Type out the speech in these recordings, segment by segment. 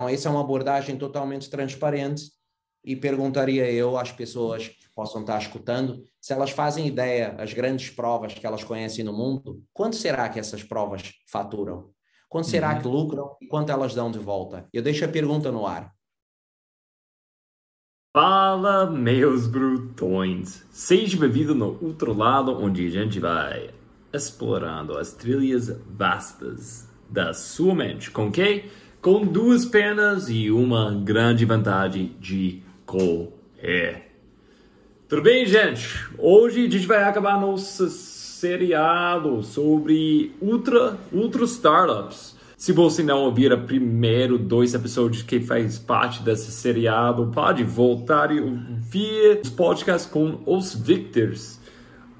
essa é uma abordagem totalmente transparente e perguntaria eu às pessoas que possam estar escutando se elas fazem ideia as grandes provas que elas conhecem no mundo, quanto será que essas provas faturam? Quanto será uhum. que lucram e quanto elas dão de volta? Eu deixo a pergunta no ar. Fala, meus brutões! Seja bem-vindo no outro lado, onde a gente vai explorando as trilhas vastas da sua mente. Com quem? Com duas pernas e uma grande vantagem de correr. Tudo bem, gente? Hoje a gente vai acabar nosso seriado sobre ultra, ultra startups. Se você não ouvir o primeiro dois episódios que faz parte desse seriado, pode voltar e ouvir os podcasts com os Victors.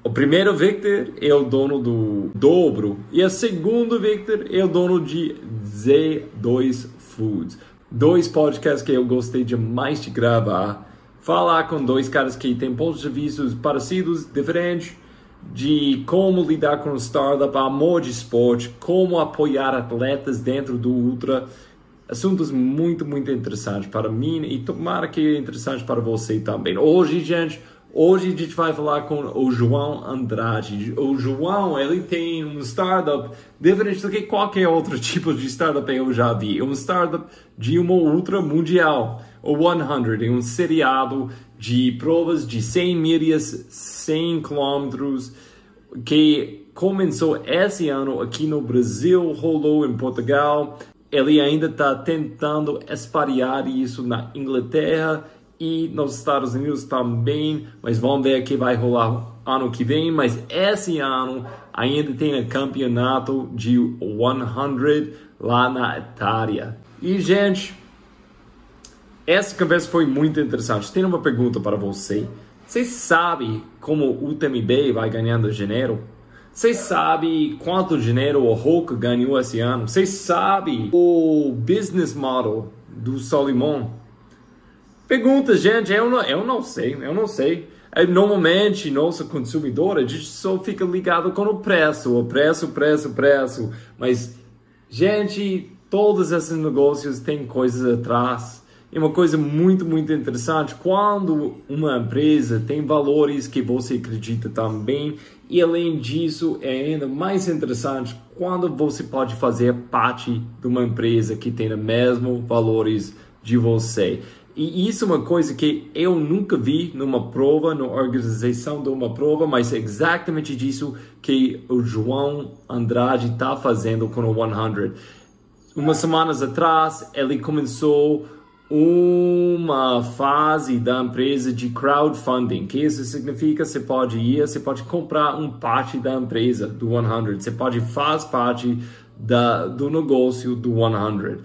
O primeiro Victor é o dono do Dobro e o segundo Victor é o dono de Z2 Foods. Dois podcasts que eu gostei demais de gravar. Falar com dois caras que têm pontos de vista parecidos, diferentes, de como lidar com startup, amor de esporte, como apoiar atletas dentro do Ultra. Assuntos muito, muito interessantes para mim e tomara que é interessante para você também. Hoje, gente, Hoje a gente vai falar com o João Andrade. O João, ele tem um startup diferente do que qualquer outro tipo de startup eu já vi. É um startup de uma ultra mundial. O 100 é um seriado de provas de 100 milhas, 100 quilômetros, que começou esse ano aqui no Brasil, rolou em Portugal. Ele ainda está tentando espalhar isso na Inglaterra e nos Estados Unidos também, mas vamos ver que vai rolar ano que vem, mas esse ano ainda tem o campeonato de 100 lá na Itália. E gente, essa conversa foi muito interessante. Tem uma pergunta para você. Você sabe como o UTMB vai ganhando dinheiro? Você sabe quanto dinheiro o Hulk ganhou esse ano? Você sabe o business model do Solimon? Pergunta, gente, eu não, eu não sei, eu não sei. É, normalmente, nosso consumidor, a gente só fica ligado com o preço, o preço, preço, preço. Mas, gente, todos esses negócios têm coisas atrás. E uma coisa muito, muito interessante, quando uma empresa tem valores que você acredita também, e além disso, é ainda mais interessante quando você pode fazer parte de uma empresa que tem os mesmos valores de você. E isso é uma coisa que eu nunca vi numa prova, na organização de uma prova, mas é exatamente disso que o João Andrade está fazendo com o 100. Umas semanas atrás, ele começou uma fase da empresa de crowdfunding. que isso significa? Você pode ir, você pode comprar um parte da empresa do 100, você pode fazer parte da, do negócio do 100.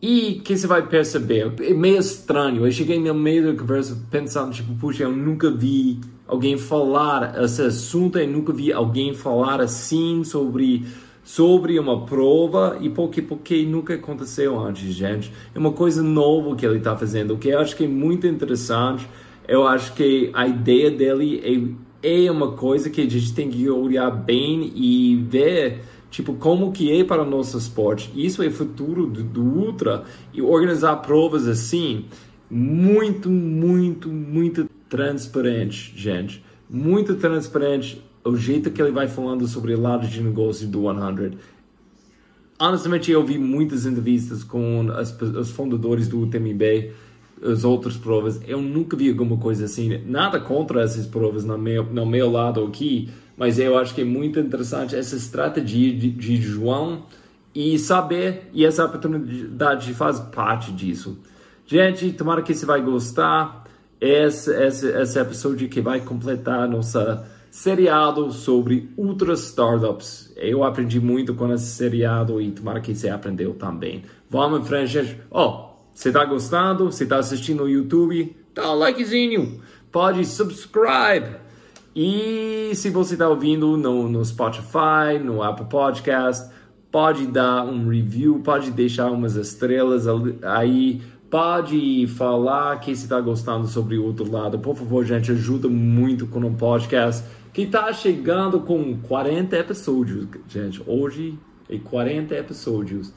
E que você vai perceber, é meio estranho. Eu cheguei no meio da conversa pensando, tipo, puxa, eu nunca vi alguém falar esse assunto, eu nunca vi alguém falar assim sobre sobre uma prova e porque porque nunca aconteceu antes, gente. É uma coisa nova que ele está fazendo, o que eu acho que é muito interessante. Eu acho que a ideia dele é, é uma coisa que a gente tem que olhar bem e ver tipo como que é para o nosso esporte. Isso é futuro do, do ultra e organizar provas assim muito, muito, muito transparente, gente. Muito transparente o jeito que ele vai falando sobre o lado de negócio do 100. Honestamente, eu vi muitas entrevistas com as, os fundadores do UTMB, as outras provas. Eu nunca vi alguma coisa assim. Nada contra essas provas no meu, no meu lado aqui mas eu acho que é muito interessante essa estratégia de, de João e saber e essa oportunidade faz parte disso. Gente, tomara que você vai gostar. Esse, esse, esse episódio que vai completar nossa seriado sobre ultra startups. Eu aprendi muito com esse seriado e tomara que você aprendeu também. Vamos em frente. Ó, oh, você tá gostando? Você tá assistindo no YouTube? Dá um likezinho. Pode subscribe e se você está ouvindo no, no Spotify, no Apple Podcast, pode dar um review, pode deixar umas estrelas aí, pode falar que está gostando sobre o outro lado. Por favor, gente, ajuda muito com o podcast que está chegando com 40 episódios, gente. Hoje é 40 episódios.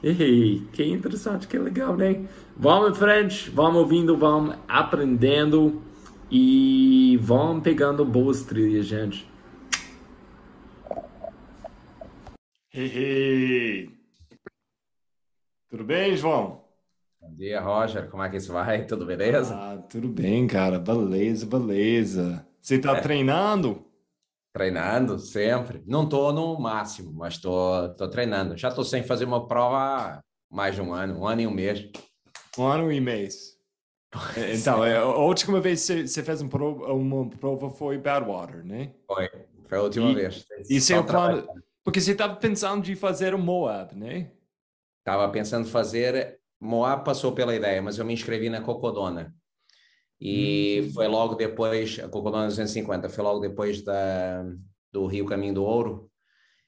Ei, que interessante, que legal, né? Vamos em frente, vamos ouvindo, vamos aprendendo e vamos pegando boas trilhas, gente. Hey, hey. Tudo bem, João? Bom dia, Roger. Como é que isso vai? Tudo beleza? Ah, tudo bem, cara. Beleza, beleza. Você tá é. treinando? Treinando sempre. Não tô no máximo, mas tô, tô treinando. Já tô sem fazer uma prova há mais de um ano, um ano e um mês. Um ano e mês. É, então, é, a última vez que você fez uma prova, uma prova foi Badwater, né? Foi, foi a última e, vez. E seu plano, porque você estava pensando de fazer o Moab, né? Estava pensando fazer, Moab passou pela ideia, mas eu me inscrevi na Cocodona. E hum. foi logo depois, a Cocodona 250, foi logo depois da, do Rio Caminho do Ouro.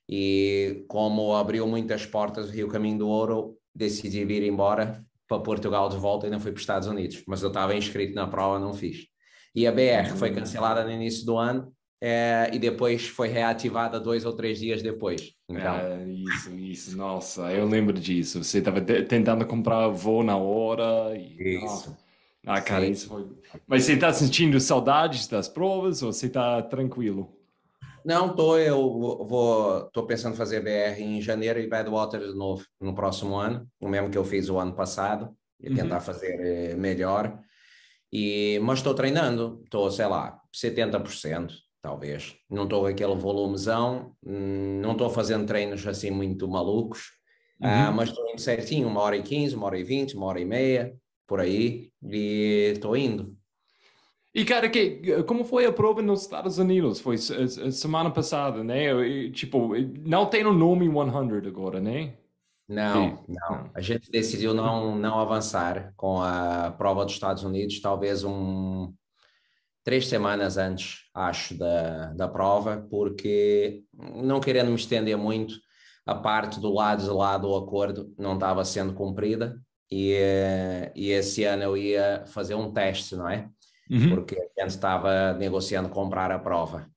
E como abriu muitas portas o Rio Caminho do Ouro, decidi vir embora para Portugal de volta e não fui para os Estados Unidos. Mas eu estava inscrito na prova, não fiz. E a BR foi hum. cancelada no início do ano é, e depois foi reativada dois ou três dias depois. Então... É, isso, isso, nossa, eu lembro disso. Você estava tentando comprar voo na hora. E... Isso. Nossa. Ah, cara, Sim. isso foi. Mas você está sentindo saudades das provas ou você está tranquilo? Não, tô. Eu vou. Tô pensando fazer BR em janeiro e Badwater de novo no próximo ano, o mesmo que eu fiz o ano passado, e uhum. tentar fazer eh, melhor. E mas estou treinando. Estou, sei lá, 70%, talvez. Não estou com aquele volumezão. Hum, não estou fazendo treinos assim muito malucos. Ah, uhum. Ah, mas estou indo certinho, uma hora e quinze, uma hora e vinte, uma hora e meia por aí e estou indo. E cara, que, como foi a prova nos Estados Unidos? Foi semana passada, né? Tipo, não tem o nome 100 agora, né? Não, não. A gente decidiu não, não avançar com a prova dos Estados Unidos, talvez um três semanas antes, acho, da, da prova, porque não querendo me estender muito, a parte do lado de lá do acordo não estava sendo cumprida e, e esse ano eu ia fazer um teste, não é? Uhum. Porque a gente estava negociando comprar a prova.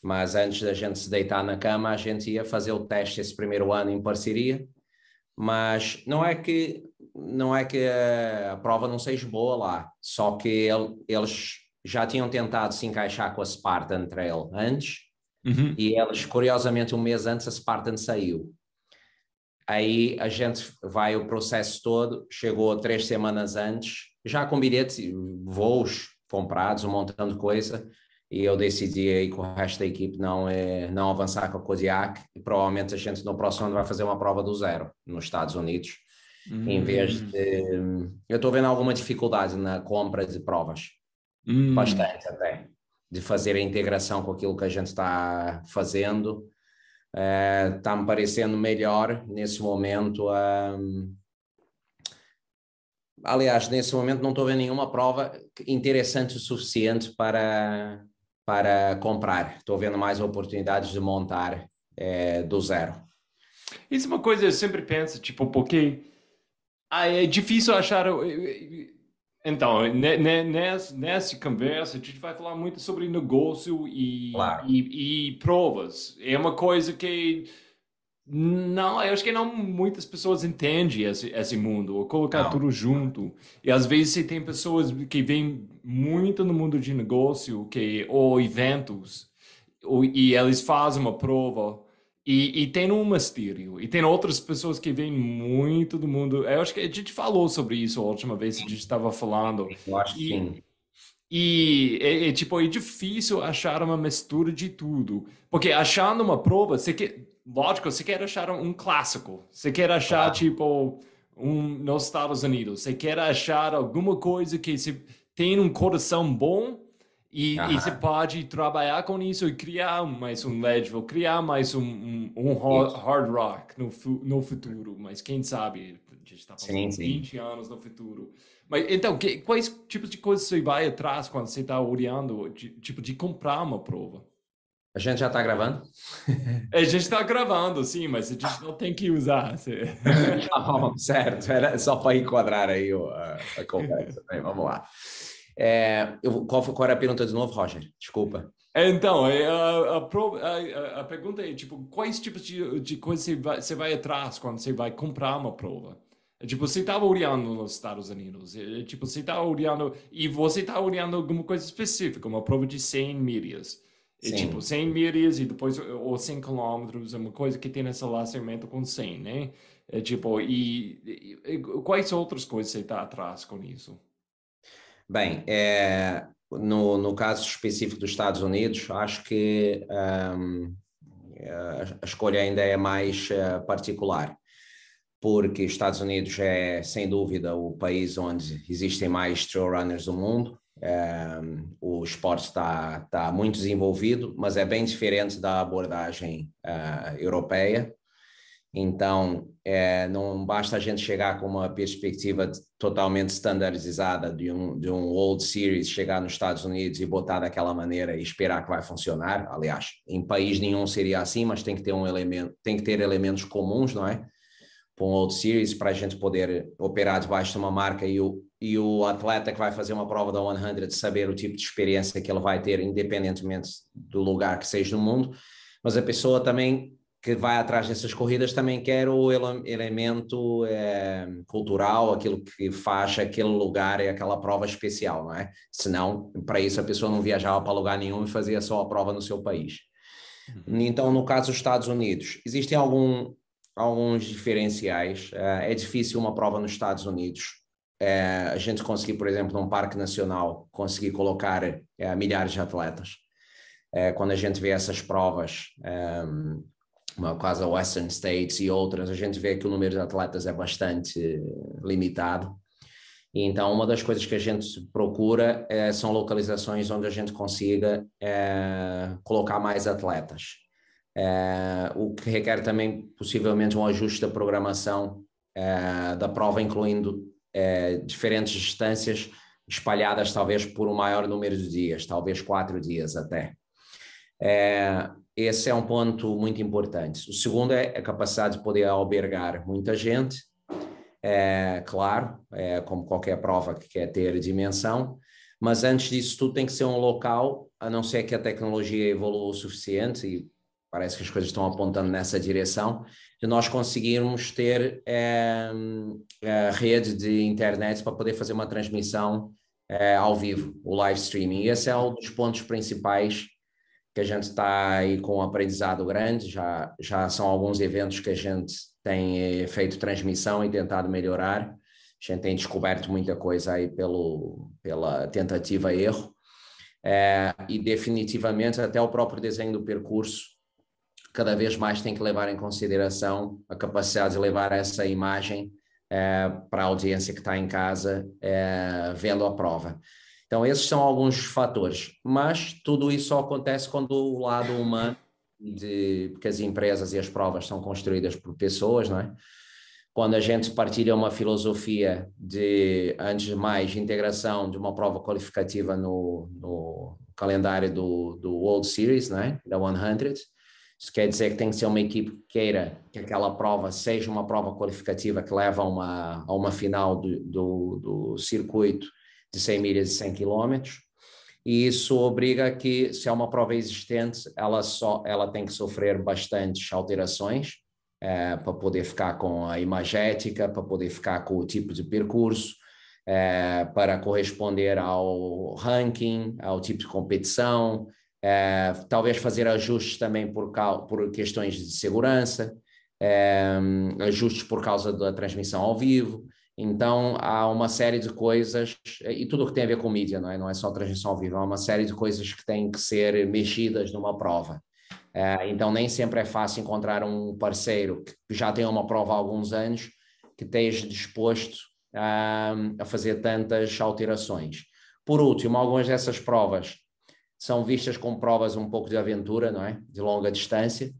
Mas antes da gente se deitar na cama, a gente ia fazer o teste esse primeiro ano em parceria. Mas não é que não é que a prova não seja boa lá, só que ele, eles já tinham tentado se encaixar com a Spartan Trail antes, uhum. e eles, curiosamente, um mês antes a Spartan saiu. Aí a gente vai o processo todo, chegou três semanas antes, já com bilhetes, voos comprados, um montão de coisa, e eu decidi aí com o resto da equipe não, é, não avançar com a Kodiak, e provavelmente a gente no próximo ano vai fazer uma prova do zero nos Estados Unidos, hum. em vez hum. de... Eu estou vendo alguma dificuldade na compra de provas, hum. bastante até, de fazer a integração com aquilo que a gente está fazendo, está-me eh, parecendo melhor nesse momento. Um, aliás, nesse momento não estou vendo nenhuma prova interessante o suficiente para, para comprar. Estou vendo mais oportunidades de montar é, do zero. Isso é uma coisa que eu sempre penso, tipo, porque ah, é difícil achar então, nessa, nessa conversa, a gente vai falar muito sobre negócio e, claro. e, e, provas. É uma coisa que não, eu acho que não muitas pessoas entendem esse, esse mundo, ou colocar não. tudo junto. E às vezes você tem pessoas que vêm muito no mundo de negócio, que, ou eventos, ou, e eles fazem uma prova e, e, tem um mistério. E tem outras pessoas que vêm muito do mundo. Eu acho que a gente falou sobre isso a última vez que a gente estava falando. Eu acho e, sim. E é, é, tipo, é difícil achar uma mistura de tudo. Porque achando uma prova, você quer, lógico, você quer achar um clássico. Você quer achar, tipo, um nos Estados Unidos. Você quer achar alguma coisa que você tem um coração bom e, e, você pode trabalhar com isso e criar mais um Ledgeville, criar mais um, um, um hard rock no, no futuro. Mas quem sabe, a gente está falando sim, 20 anos no futuro. Mas então, que, quais tipos de coisas você vai atrás quando você está olhando, de, tipo, de comprar uma prova? A gente já está gravando? A gente está gravando, sim, mas a gente não tem que usar. tá bom, certo. Era só para enquadrar aí a, a conversa. Vamos lá. É, eu, qual, qual era a pergunta de novo, Roger? Desculpa. Então, é, a, a, a, pergunta é, tipo, quais tipos de, de coisas você vai, você vai atrás quando você vai comprar uma prova? É, tipo, você estava olhando nos Estados Unidos, é, tipo, você está olhando, e você está olhando alguma coisa específica, uma prova de 100 milhas. E, tipo, 100 milhas e depois, ou 100 quilômetros, é uma coisa que tem esse relacionamento com 100, né? É, tipo, e, e, e quais outras coisas você está atrás com isso? Bem, é, no, no caso específico dos Estados Unidos, acho que um, a escolha ainda é mais uh, particular, porque Estados Unidos é, sem dúvida, o país onde existem mais trail runners do mundo. O esporte está, está muito desenvolvido, mas é bem diferente da abordagem uh, europeia. Então, é, não basta a gente chegar com uma perspectiva totalmente standardizada de um, de um World Series, chegar nos Estados Unidos e botar daquela maneira e esperar que vai funcionar. Aliás, em país nenhum seria assim, mas tem que ter um elemento, tem que ter elementos comuns, não é? Para um World Series, para a gente poder operar debaixo de uma marca e o, e o atleta que vai fazer uma prova da 100 saber o tipo de experiência que ele vai ter, independentemente do lugar que seja no mundo. Mas a pessoa também que vai atrás dessas corridas também quer o elemento é, cultural, aquilo que faz aquele lugar e aquela prova especial, não é? Senão, para isso a pessoa não viajava para lugar nenhum e fazia só a prova no seu país. Uhum. Então, no caso dos Estados Unidos, existem algum, alguns diferenciais. É, é difícil uma prova nos Estados Unidos. É, a gente conseguir, por exemplo, num parque nacional, conseguir colocar é, milhares de atletas. É, quando a gente vê essas provas, uma quase a Western States e outras, a gente vê que o número de atletas é bastante limitado. Então, uma das coisas que a gente procura são localizações onde a gente consiga colocar mais atletas. É, o que requer também, possivelmente, um ajuste da programação é, da prova, incluindo é, diferentes distâncias espalhadas, talvez, por um maior número de dias, talvez quatro dias até. Esse é um ponto muito importante. O segundo é a capacidade de poder albergar muita gente, é, claro, é, como qualquer prova que quer ter dimensão, mas antes disso tudo tem que ser um local, a não ser que a tecnologia evolua o suficiente, e parece que as coisas estão apontando nessa direção, de nós conseguirmos ter é, a rede de internet para poder fazer uma transmissão é, ao vivo, o live streaming. E esse é um dos pontos principais que a gente está aí com um aprendizado grande, já, já são alguns eventos que a gente tem eh, feito transmissão e tentado melhorar, a gente tem descoberto muita coisa aí pelo, pela tentativa erro, é, e definitivamente até o próprio desenho do percurso cada vez mais tem que levar em consideração a capacidade de levar essa imagem é, para a audiência que está em casa é, vendo a prova. Então, esses são alguns fatores, mas tudo isso só acontece quando o lado humano, de, porque as empresas e as provas são construídas por pessoas, não é? Quando a gente partilha uma filosofia de, antes de mais, integração de uma prova qualificativa no, no calendário do, do World Series, não é? Da 100, isso quer dizer que tem que ser uma equipe que queira que aquela prova seja uma prova qualificativa que leva a uma, a uma final do, do, do circuito de 100 milhas e 100 quilômetros, e isso obriga que, se é uma prova existente, ela, só, ela tem que sofrer bastantes alterações é, para poder ficar com a imagética, para poder ficar com o tipo de percurso, é, para corresponder ao ranking, ao tipo de competição, é, talvez fazer ajustes também por, por questões de segurança, é, ajustes por causa da transmissão ao vivo. Então, há uma série de coisas, e tudo o que tem a ver com mídia, não é? Não é só transmissão ao vivo, há uma série de coisas que têm que ser mexidas numa prova. É, então, nem sempre é fácil encontrar um parceiro que já tem uma prova há alguns anos que esteja disposto a, a fazer tantas alterações. Por último, algumas dessas provas são vistas como provas um pouco de aventura, não é? De longa distância,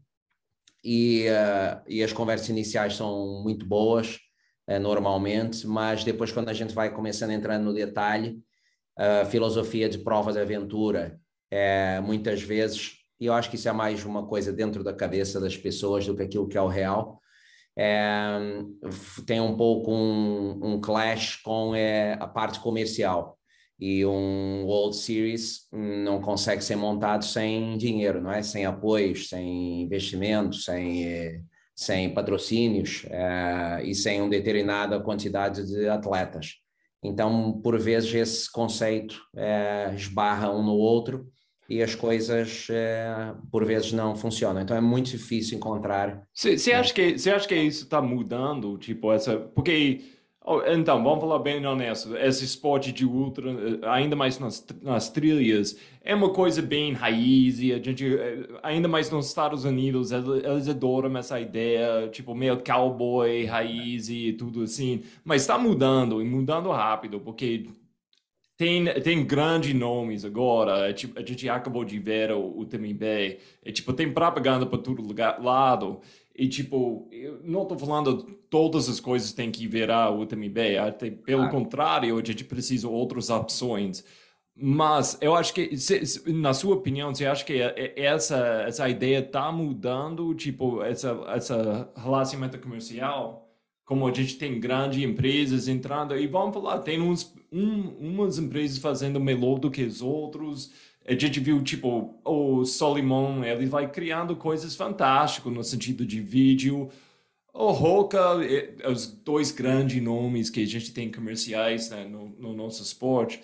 e, uh, e as conversas iniciais são muito boas eh, normalmente, mas depois quando a gente vai começando a entrar no detalhe, a filosofia de prova de aventura é muitas vezes, e eu acho que isso é mais uma coisa dentro da cabeça das pessoas do que aquilo que é o real, é, tem um pouco um, um clash com é, a parte comercial. E um World Series não consegue ser montado sem dinheiro, não é? Sem apoios, sem investimentos, sem, sem patrocínios é, e sem uma determinada quantidade de atletas. Então, por vezes, esse conceito é, esbarra um no outro e as coisas é, por vezes não funcionam. Então é muito difícil encontrar. Você acha que você acha que isso está mudando, tipo essa, porque oh, então vamos falar bem honesto, esse esporte de ultra, ainda mais nas, nas trilhas, é uma coisa bem raiz e a gente ainda mais nos Estados Unidos eles adoram essa ideia, tipo meio cowboy raiz e tudo assim, mas está mudando e mudando rápido porque tem, tem grandes nomes agora. É, tipo, a gente acabou de ver o, o TMB. É, tipo, tem propaganda para todo lugar, lado. E, tipo, eu não estou falando todas as coisas têm que virar o TMB. Até, pelo ah. contrário, a gente precisa de outras opções. Mas eu acho que, na sua opinião, você acha que é, é, essa, essa ideia está mudando? Tipo, essa, essa relacionamento comercial? como a gente tem grandes empresas entrando, e vamos falar, tem uns, um, umas empresas fazendo melhor do que os outros. A gente viu, tipo, o Solimon, ele vai criando coisas fantásticas no sentido de vídeo. O Roca, os dois grandes nomes que a gente tem comerciais né, no, no nosso esporte,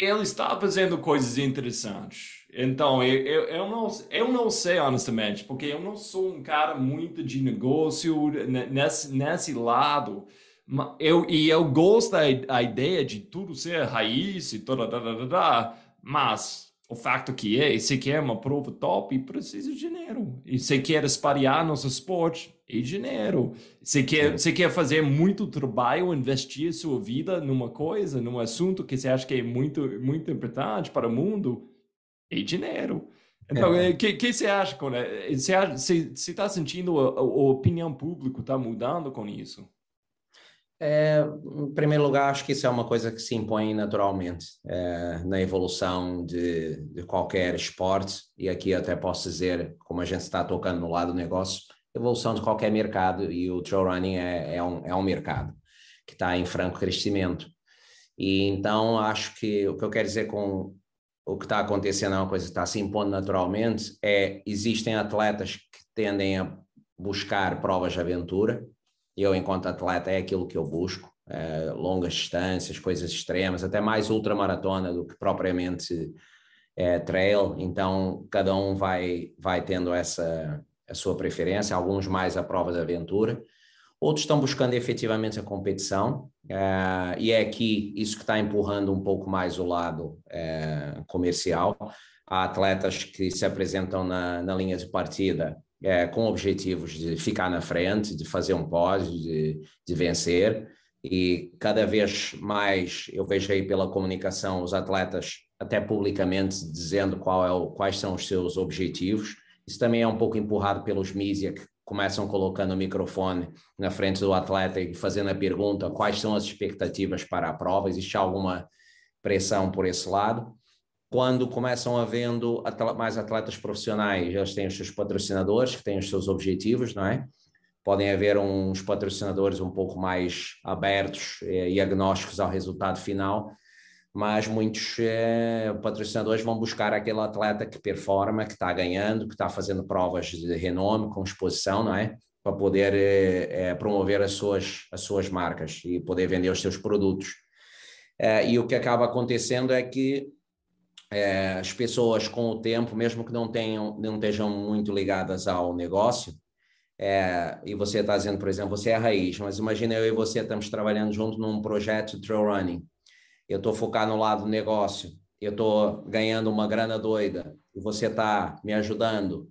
ele está fazendo coisas interessantes. Então, eu, eu, eu, não, eu não sei, honestamente, porque eu não sou um cara muito de negócio nesse, nesse lado. Eu, e eu gosto da ideia de tudo ser raiz e toda, mas o fato que é, se quer uma prova top, precisa de dinheiro. E se quer espalhar nosso esporte, é dinheiro. Se quer, se quer fazer muito trabalho, investir sua vida numa coisa, num assunto que você acha que é muito, muito importante para o mundo, e dinheiro. Então, o é. que, que você acha, Cone? Você está sentindo a, a, opinião pública está mudando com isso? É, em primeiro lugar, acho que isso é uma coisa que se impõe naturalmente é, na evolução de, de, qualquer esporte, e aqui até posso dizer, como a gente está tocando no lado do negócio, evolução de qualquer mercado, e o trail running é, é, um, é um mercado que está em franco crescimento. E então acho que o que eu quero dizer com o que está acontecendo é uma coisa que está se impondo naturalmente, é existem atletas que tendem a buscar provas de aventura, eu enquanto atleta é aquilo que eu busco, é, longas distâncias, coisas extremas, até mais ultramaratona do que propriamente é, trail, então cada um vai, vai tendo essa a sua preferência, alguns mais a prova de aventura, outros estão buscando efetivamente a competição, uh, e é aqui isso que está empurrando um pouco mais o lado uh, comercial. Há atletas que se apresentam na, na linha de partida uh, com objetivos de ficar na frente, de fazer um pódio, de, de vencer, e cada vez mais eu vejo aí pela comunicação os atletas até publicamente dizendo qual é o, quais são os seus objetivos. Isso também é um pouco empurrado pelos mídias que começam colocando o microfone na frente do atleta e fazendo a pergunta quais são as expectativas para a prova, existe alguma pressão por esse lado. Quando começam havendo mais atletas profissionais, eles têm os seus patrocinadores, que têm os seus objetivos, não é? Podem haver uns patrocinadores um pouco mais abertos eh, e agnósticos ao resultado final, mas muitos é, patrocinadores vão buscar aquele atleta que performa, que está ganhando, que está fazendo provas de renome, com exposição, não é? Para poder é, promover as suas, as suas marcas e poder vender os seus produtos. e o que acaba acontecendo é que as pessoas, com o tempo, mesmo que não, tenham, não estejam muito ligadas ao negócio, é, e você está dizendo, por exemplo, você é a raiz, mas imagina eu e você estamos trabalhando junto num projeto de trail running eu estou focado no lado do negócio, eu estou ganhando uma grana doida e você está me ajudando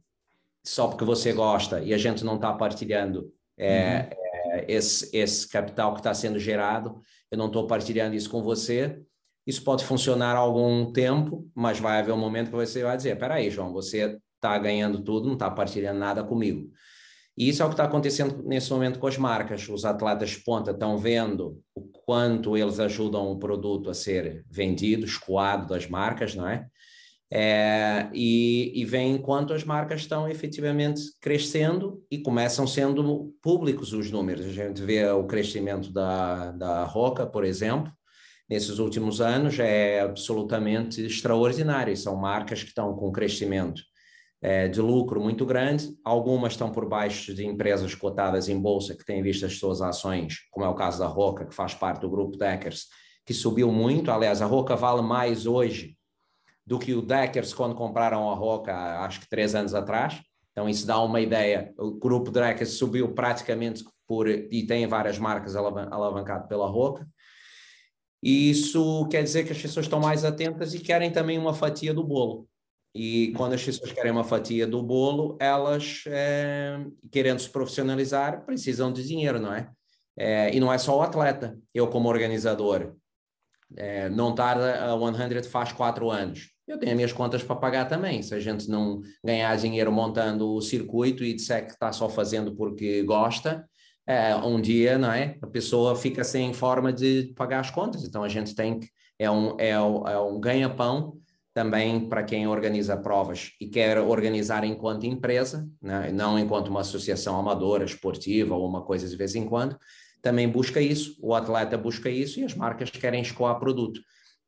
só porque você gosta e a gente não está partilhando é, uhum. é, esse, esse capital que está sendo gerado, eu não estou partilhando isso com você. Isso pode funcionar algum tempo, mas vai haver um momento que você vai dizer: peraí, João, você está ganhando tudo, não está partilhando nada comigo. E isso é o que está acontecendo nesse momento com as marcas. Os atletas de ponta estão vendo o quanto eles ajudam o produto a ser vendido, escoado das marcas, não é? é e, e vem quanto as marcas estão efetivamente crescendo e começam sendo públicos os números. A gente vê o crescimento da, da Roca, por exemplo, nesses últimos anos é absolutamente extraordinário. São marcas que estão com crescimento é, de lucro muito grande, algumas estão por baixo de empresas cotadas em bolsa que têm visto as suas ações, como é o caso da Roca, que faz parte do grupo Deckers, que subiu muito. Aliás, a Roca vale mais hoje do que o Deckers quando compraram a Roca, acho que três anos atrás. Então, isso dá uma ideia. O grupo Deckers subiu praticamente por. e tem várias marcas alavancado pela Roca. E isso quer dizer que as pessoas estão mais atentas e querem também uma fatia do bolo. E quando as pessoas querem uma fatia do bolo, elas, é, querendo se profissionalizar, precisam de dinheiro, não é? é? E não é só o atleta. Eu, como organizador, é, não tarda a 100 faz quatro anos. Eu tenho as minhas contas para pagar também. Se a gente não ganhar dinheiro montando o circuito e disser que está só fazendo porque gosta, é, um dia, não é? A pessoa fica sem forma de pagar as contas. Então a gente tem que. É um, é, é um ganha-pão também para quem organiza provas e quer organizar enquanto empresa, né? não enquanto uma associação amadora, esportiva ou uma coisa de vez em quando, também busca isso, o atleta busca isso e as marcas querem escoar produto.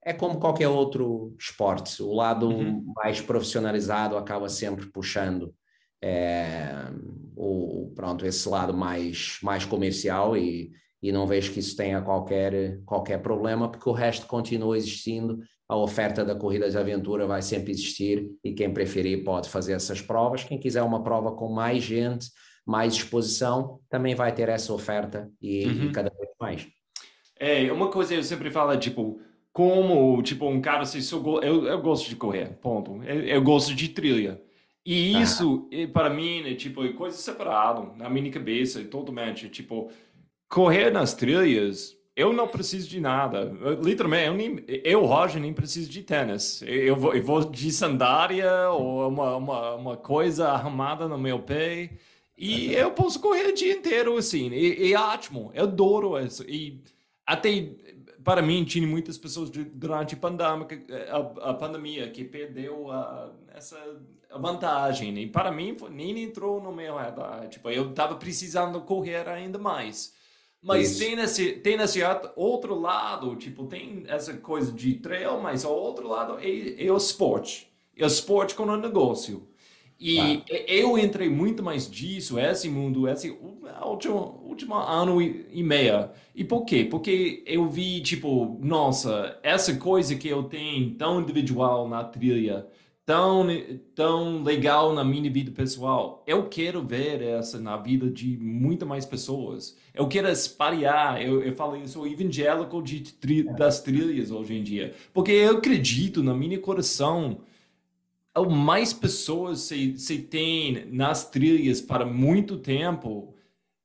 É como qualquer outro esporte, o lado uhum. mais profissionalizado acaba sempre puxando é, o, pronto, esse lado mais, mais comercial e, e não vejo que isso tenha qualquer, qualquer problema, porque o resto continua existindo a oferta da corrida de aventura vai sempre existir e quem preferir pode fazer essas provas. Quem quiser uma prova com mais gente, mais exposição, também vai ter essa oferta e, uhum. e cada vez mais. É, uma coisa eu sempre falo é tipo, como tipo um cara se assim, eu, eu gosto de correr, ponto. Eu, eu gosto de trilha. E isso, ah. para mim, é tipo é coisa separada na minha cabeça, totalmente. Tipo, correr nas trilhas eu não preciso de nada. Eu, literalmente, eu, nem, eu, Roger, nem preciso de tênis. Eu vou, eu vou de sandália ou uma, uma, uma, coisa arrumada no meu pé e eu posso correr o dia inteiro assim. E, e é ótimo. Eu adoro isso. E até para mim, tinha muitas pessoas durante a pandemia, a, a pandemia que perdeu a, essa vantagem. E para mim, nem entrou no meu radar. Tipo, eu estava precisando correr ainda mais. Mas tem esse, tem esse outro lado, tipo, tem essa coisa de trail, mas o outro lado é, é o esporte. É o esporte com o negócio. E ah. eu entrei muito mais disso, esse mundo, esse último, último ano e, e meia. E por quê? Porque eu vi, tipo, nossa, essa coisa que eu tenho tão individual na trilha, tão, tão legal na minha vida pessoal. Eu quero ver essa na vida de muitas mais pessoas. Eu quero espalhar. Eu, eu falo, eu sou evangélico de tri, das trilhas hoje em dia. Porque eu acredito, na minha coração, mais pessoas se, se tem nas trilhas para muito tempo,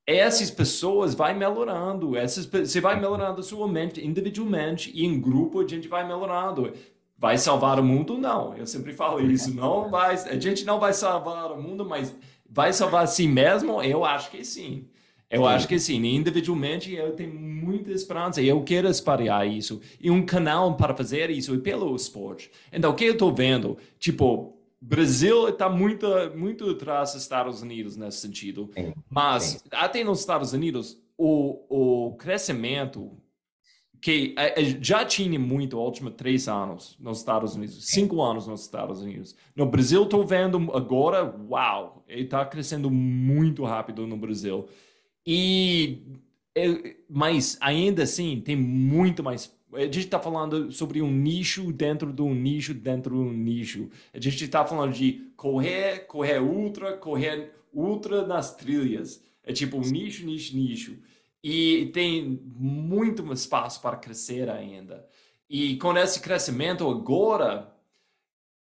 essas pessoas vai melhorando. Essas, você vai melhorando a sua mente individualmente e em grupo a gente vai melhorando. Vai salvar o mundo? Não. Eu sempre falo isso. Não vai. A gente não vai salvar o mundo, mas vai salvar a si mesmo? Eu acho que sim. Eu sim. acho que sim. Individualmente, eu tenho muita esperança e eu quero espalhar isso. E um canal para fazer isso é pelo esporte. Então, o que eu estou vendo? Tipo, Brasil está muito, muito atrás dos Estados Unidos nesse sentido. Sim. Mas, sim. até nos Estados Unidos, o, o crescimento que é, é, já tinha muito nos últimos três anos nos Estados Unidos, cinco anos nos Estados Unidos. No Brasil, estou vendo agora, uau, ele está crescendo muito rápido no Brasil. E, mas ainda assim, tem muito mais. A gente está falando sobre um nicho dentro de um nicho dentro de um nicho. A gente está falando de correr, correr ultra, correr ultra nas trilhas. É tipo nicho, nicho, nicho e tem muito espaço para crescer ainda. E com esse crescimento agora,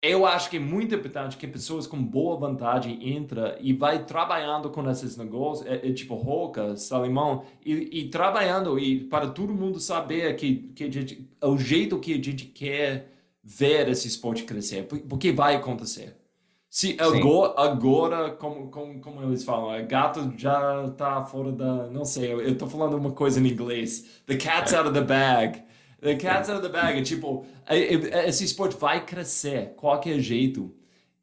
eu acho que é muito importante que pessoas com boa vantagem entra e vai trabalhando com esses negócios, é, é tipo Roca, Salimão, e, e, trabalhando e para todo mundo saber que, que a gente, o jeito que a gente quer ver esse esporte crescer, porque vai acontecer. Se agora, agora como, como, como eles falam, gato já está fora da. Não sei, eu estou falando uma coisa em inglês. The cat's out of the bag. The cat's out of the bag. É tipo, esse esporte vai crescer, qualquer jeito.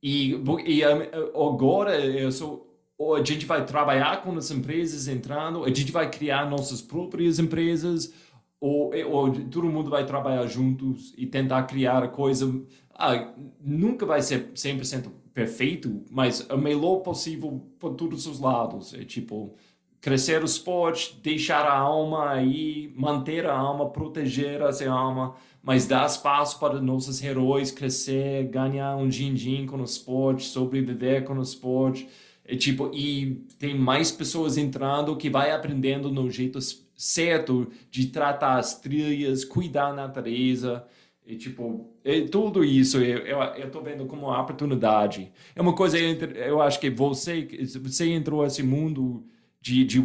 E, e agora eu sou, a gente vai trabalhar com as empresas entrando, a gente vai criar nossas próprias empresas, ou, ou todo mundo vai trabalhar juntos e tentar criar a coisa. Ah, nunca vai ser 100% perfeito, mas o melhor possível por todos os lados. É tipo, crescer o esporte, deixar a alma aí, manter a alma, proteger essa alma, mas dar espaço para nossos heróis crescer, ganhar um din-din com o esporte, sobreviver com o esporte. É tipo, e tem mais pessoas entrando que vai aprendendo no jeito certo de tratar as trilhas, cuidar da natureza. E, tipo, é tudo isso eu, eu, eu tô vendo como uma oportunidade. É uma coisa, eu acho que você, você entrou nesse mundo de, de 100,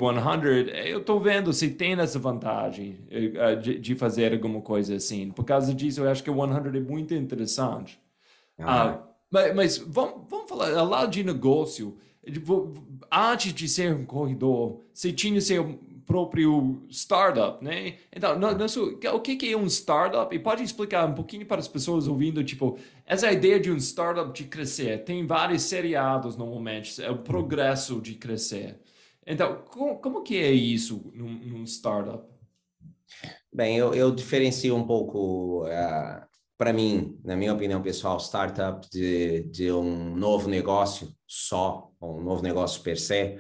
eu estou vendo se tem essa vantagem uh, de, de, fazer alguma coisa assim. Por causa disso, eu acho que o 100 é muito interessante. Ah. Uh, mas, mas vamos, vamos falar, lá de negócio, antes de ser um corredor, você tinha seu próprio startup, né? Então, no, no, o que, que é um startup? E pode explicar um pouquinho para as pessoas ouvindo, tipo, essa ideia de um startup de crescer. Tem vários seriados normalmente, é o progresso de crescer. Então, como, que é isso num, num startup? Bem, eu, eu, diferencio um pouco, uh, eh, para mim, na minha opinião pessoal, startup de, de um novo negócio só, um novo negócio per se,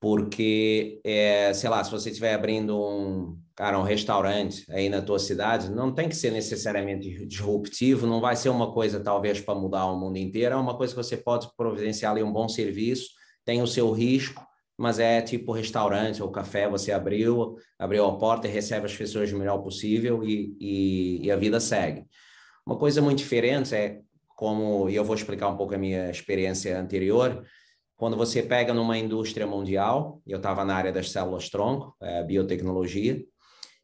porque, é, sei lá, se você estiver abrindo um, cara, um restaurante aí na tua cidade, não tem que ser necessariamente disruptivo, não vai ser uma coisa talvez para mudar o mundo inteiro, é uma coisa que você pode providenciar ali um bom serviço, tem o seu risco, mas é tipo restaurante ou café, você abriu, abriu a porta e recebe as pessoas o melhor possível e, e, e a vida segue. Uma coisa muito diferente é como, e eu vou explicar um pouco a minha experiência anterior, quando você pega numa indústria mundial, eu estava na área das células-tronco, é, biotecnologia,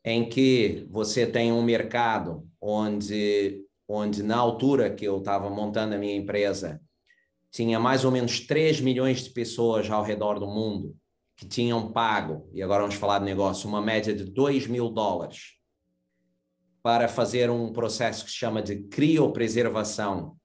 em que você tem um mercado onde, onde na altura que eu estava montando a minha empresa, tinha mais ou menos 3 milhões de pessoas ao redor do mundo que tinham pago, e agora vamos falar de negócio, uma média de 2 mil dólares para fazer um processo que se chama de criopreservação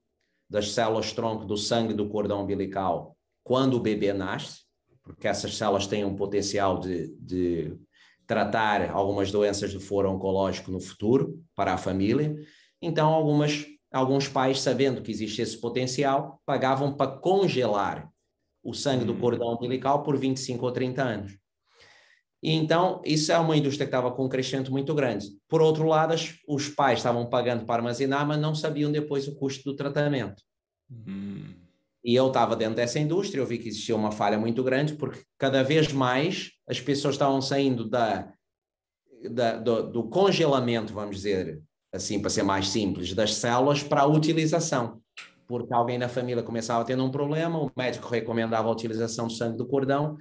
das células-tronco do sangue do cordão umbilical quando o bebê nasce, porque essas células têm um potencial de, de tratar algumas doenças do foro oncológico no futuro para a família. Então, algumas alguns pais, sabendo que existe esse potencial, pagavam para congelar o sangue do hum. cordão umbilical por 25 ou 30 anos. E então, isso é uma indústria que estava com um crescimento muito grande. Por outro lado, os pais estavam pagando para armazenar, mas não sabiam depois o custo do tratamento. Hum. E eu estava dentro dessa indústria, eu vi que existia uma falha muito grande, porque cada vez mais as pessoas estavam saindo da, da do, do, congelamento, vamos dizer, assim, para ser mais simples, das células para a utilização. Porque alguém na família começava a ter um problema, o médico recomendava a utilização do sangue do cordão,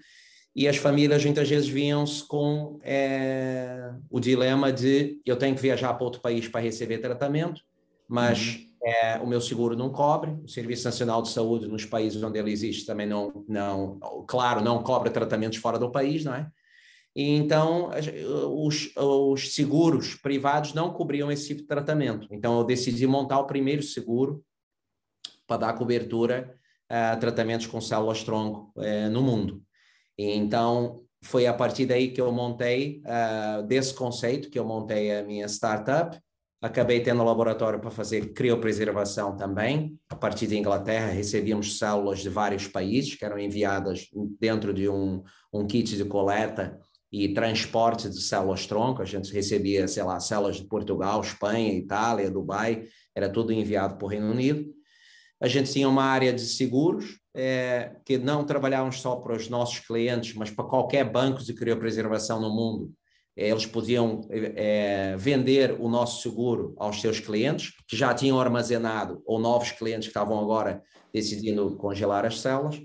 e as famílias muitas vezes vinham-se com é, o dilema de eu tenho que viajar para outro país para receber tratamento, mas uhum. é, o meu seguro não cobre, o Serviço Nacional de Saúde nos países onde ele existe também não, não claro, não cobra tratamentos fora do país, não é? E então, os, os, seguros privados não cobriam esse tipo tratamento. Então, eu decidi montar o primeiro seguro para dar cobertura a tratamentos com células-tronco eh, no mundo. E então, foi a partir daí que eu montei, uh, desse conceito, que eu montei a minha startup. Acabei tendo um laboratório para fazer criopreservação também. A partir de Inglaterra, recebíamos células de vários países que eram enviadas dentro de um, um kit de coleta e transporte de células-tronco, a gente recebia, sei lá, células de Portugal, Espanha, Itália, Dubai, era tudo enviado para o Reino Unido. A gente tinha uma área de seguros, é, que não trabalhávamos só para os nossos clientes, mas para qualquer banco de criopreservação no mundo. É, eles podiam é, vender o nosso seguro aos seus clientes, que já tinham armazenado, ou novos clientes que estavam agora decidindo congelar as células.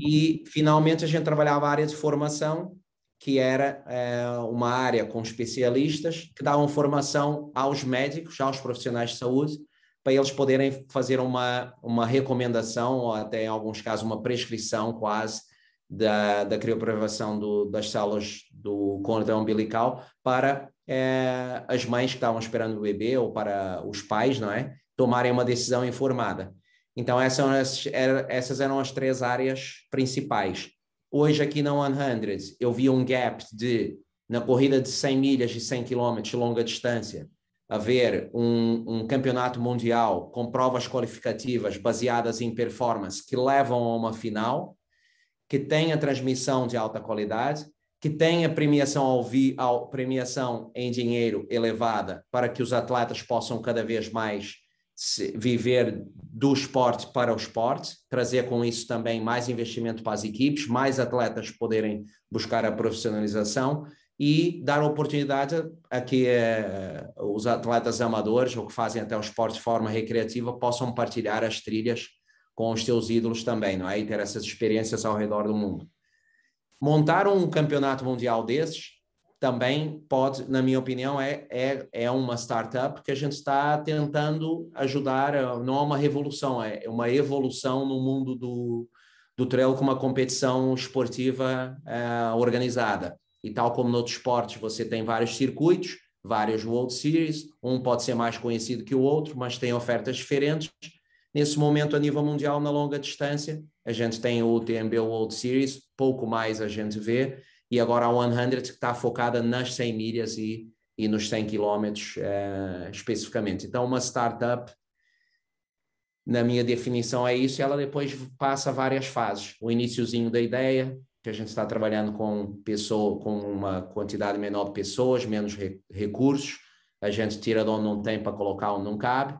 E, finalmente, a gente trabalhava a área de formação, que era é, uma área com especialistas que davam formação aos médicos, aos profissionais de saúde, para eles poderem fazer uma, uma recomendação, ou até em alguns casos uma prescrição quase, da, da criopreservação do, das células do cordão umbilical para é, as mães que estavam esperando o bebê ou para os pais, não é? Tomarem uma decisão informada. Então, essas, essas eram as três áreas principais. Hoje, aqui na 100, eu vi um gap de na corrida de 100 milhas e 100 quilômetros longa distância, haver um, um, campeonato mundial com provas qualificativas baseadas em performance que levam a uma final, que tenha transmissão de alta qualidade, que tenha premiação ao vi, ao, premiação em dinheiro elevada para que os atletas possam cada vez mais viver do esporte para o esporte, trazer com isso também mais investimento para as equipes, mais atletas poderem buscar a profissionalização e dar oportunidade a que uh, os atletas amadores ou que fazem até o esporte de forma recreativa possam partilhar as trilhas com os seus ídolos também, não é? E ter essas experiências ao redor do mundo. Montar um campeonato mundial desses também pode, na minha opinião, é, é, é uma startup que a gente está tentando ajudar, não é uma revolução, é uma evolução no mundo do, do trail com uma competição esportiva uh, organizada. E tal como no outro esportes, você tem vários circuitos, vários World Series, um pode ser mais conhecido que o outro, mas tem ofertas diferentes. Nesse momento, a nível mundial, na longa distância, a gente tem o UTMB World Series, pouco mais a gente vê, e agora a 100 que está focada nas 100 milhas e, e nos 100 quilômetros uh, especificamente. Então, uma startup, na minha definição, é isso, e ela depois passa várias fases. O iníciozinho da ideia, que a gente está trabalhando com pessoa, com uma quantidade menor de pessoas, menos re, recursos, a gente tira de onde não tem para colocar onde não cabe,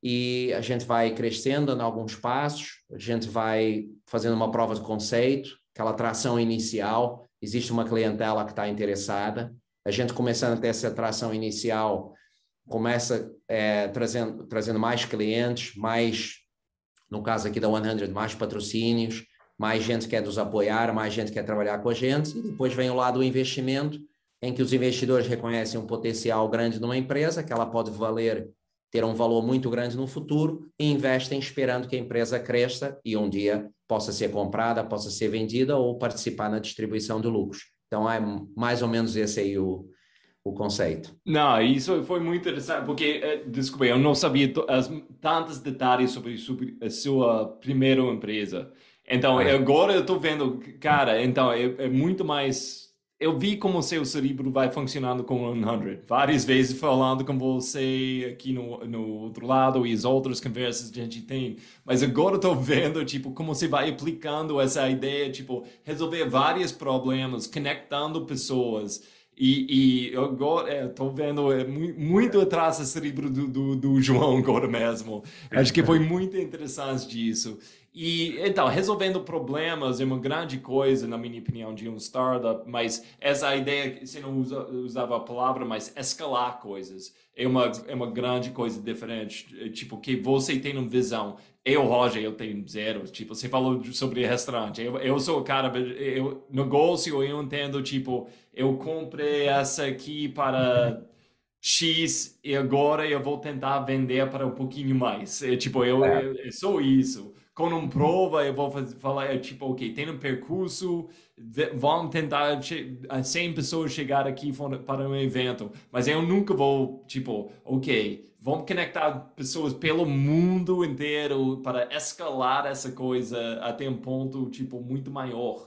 e a gente vai crescendo em alguns passos, a gente vai fazendo uma prova de conceito, aquela atração inicial, existe uma clientela que está interessada, a gente começando a ter essa atração inicial, começa é, trazendo, trazendo mais clientes, mais, no caso aqui da 100, mais patrocínios, mais gente quer nos apoiar, mais gente quer trabalhar com a gente, e depois vem o lado do investimento, em que os investidores reconhecem um potencial grande numa empresa, que ela pode valer, ter um valor muito grande no futuro, e investem esperando que a empresa cresça e um dia possa ser comprada, possa ser vendida ou participar na distribuição de lucros. Então é mais ou menos esse aí o, o conceito. Não, isso foi muito interessante, porque, eh, desculpe, eu não sabia as, tantos detalhes sobre, sobre a sua primeira empresa. Então, é. agora eu estou vendo, cara, então é, é, muito mais. Eu vi como o seu cérebro vai funcionando com 100. Várias vezes falando com você aqui no, no outro lado e as outras conversas que a gente tem. Mas agora estou vendo, tipo, como você vai aplicando essa ideia, tipo, resolver vários problemas, conectando pessoas. E, e agora estou vendo é, muito atrás do cérebro do, do, do João agora mesmo. Acho que foi muito interessante disso. E então, resolvendo problemas é uma grande coisa, na minha opinião, de um startup, mas essa ideia, você não usa, usava a palavra, mas escalar coisas é uma, é uma grande coisa diferente. É, tipo, que você tem uma visão. Eu, Roger, eu tenho zero. Tipo, você falou sobre restaurante. Eu, eu sou o cara, eu, negócio, eu entendo, tipo, eu comprei essa aqui para. X e agora eu vou tentar vender para um pouquinho mais. É, tipo, eu, é. eu, eu sou isso com uma prova, eu vou fazer, falar, tipo, ok, tem um percurso, vamos tentar 100 pessoas chegar aqui para um evento, mas eu nunca vou, tipo, ok, vamos conectar pessoas pelo mundo inteiro para escalar essa coisa até um ponto, tipo, muito maior.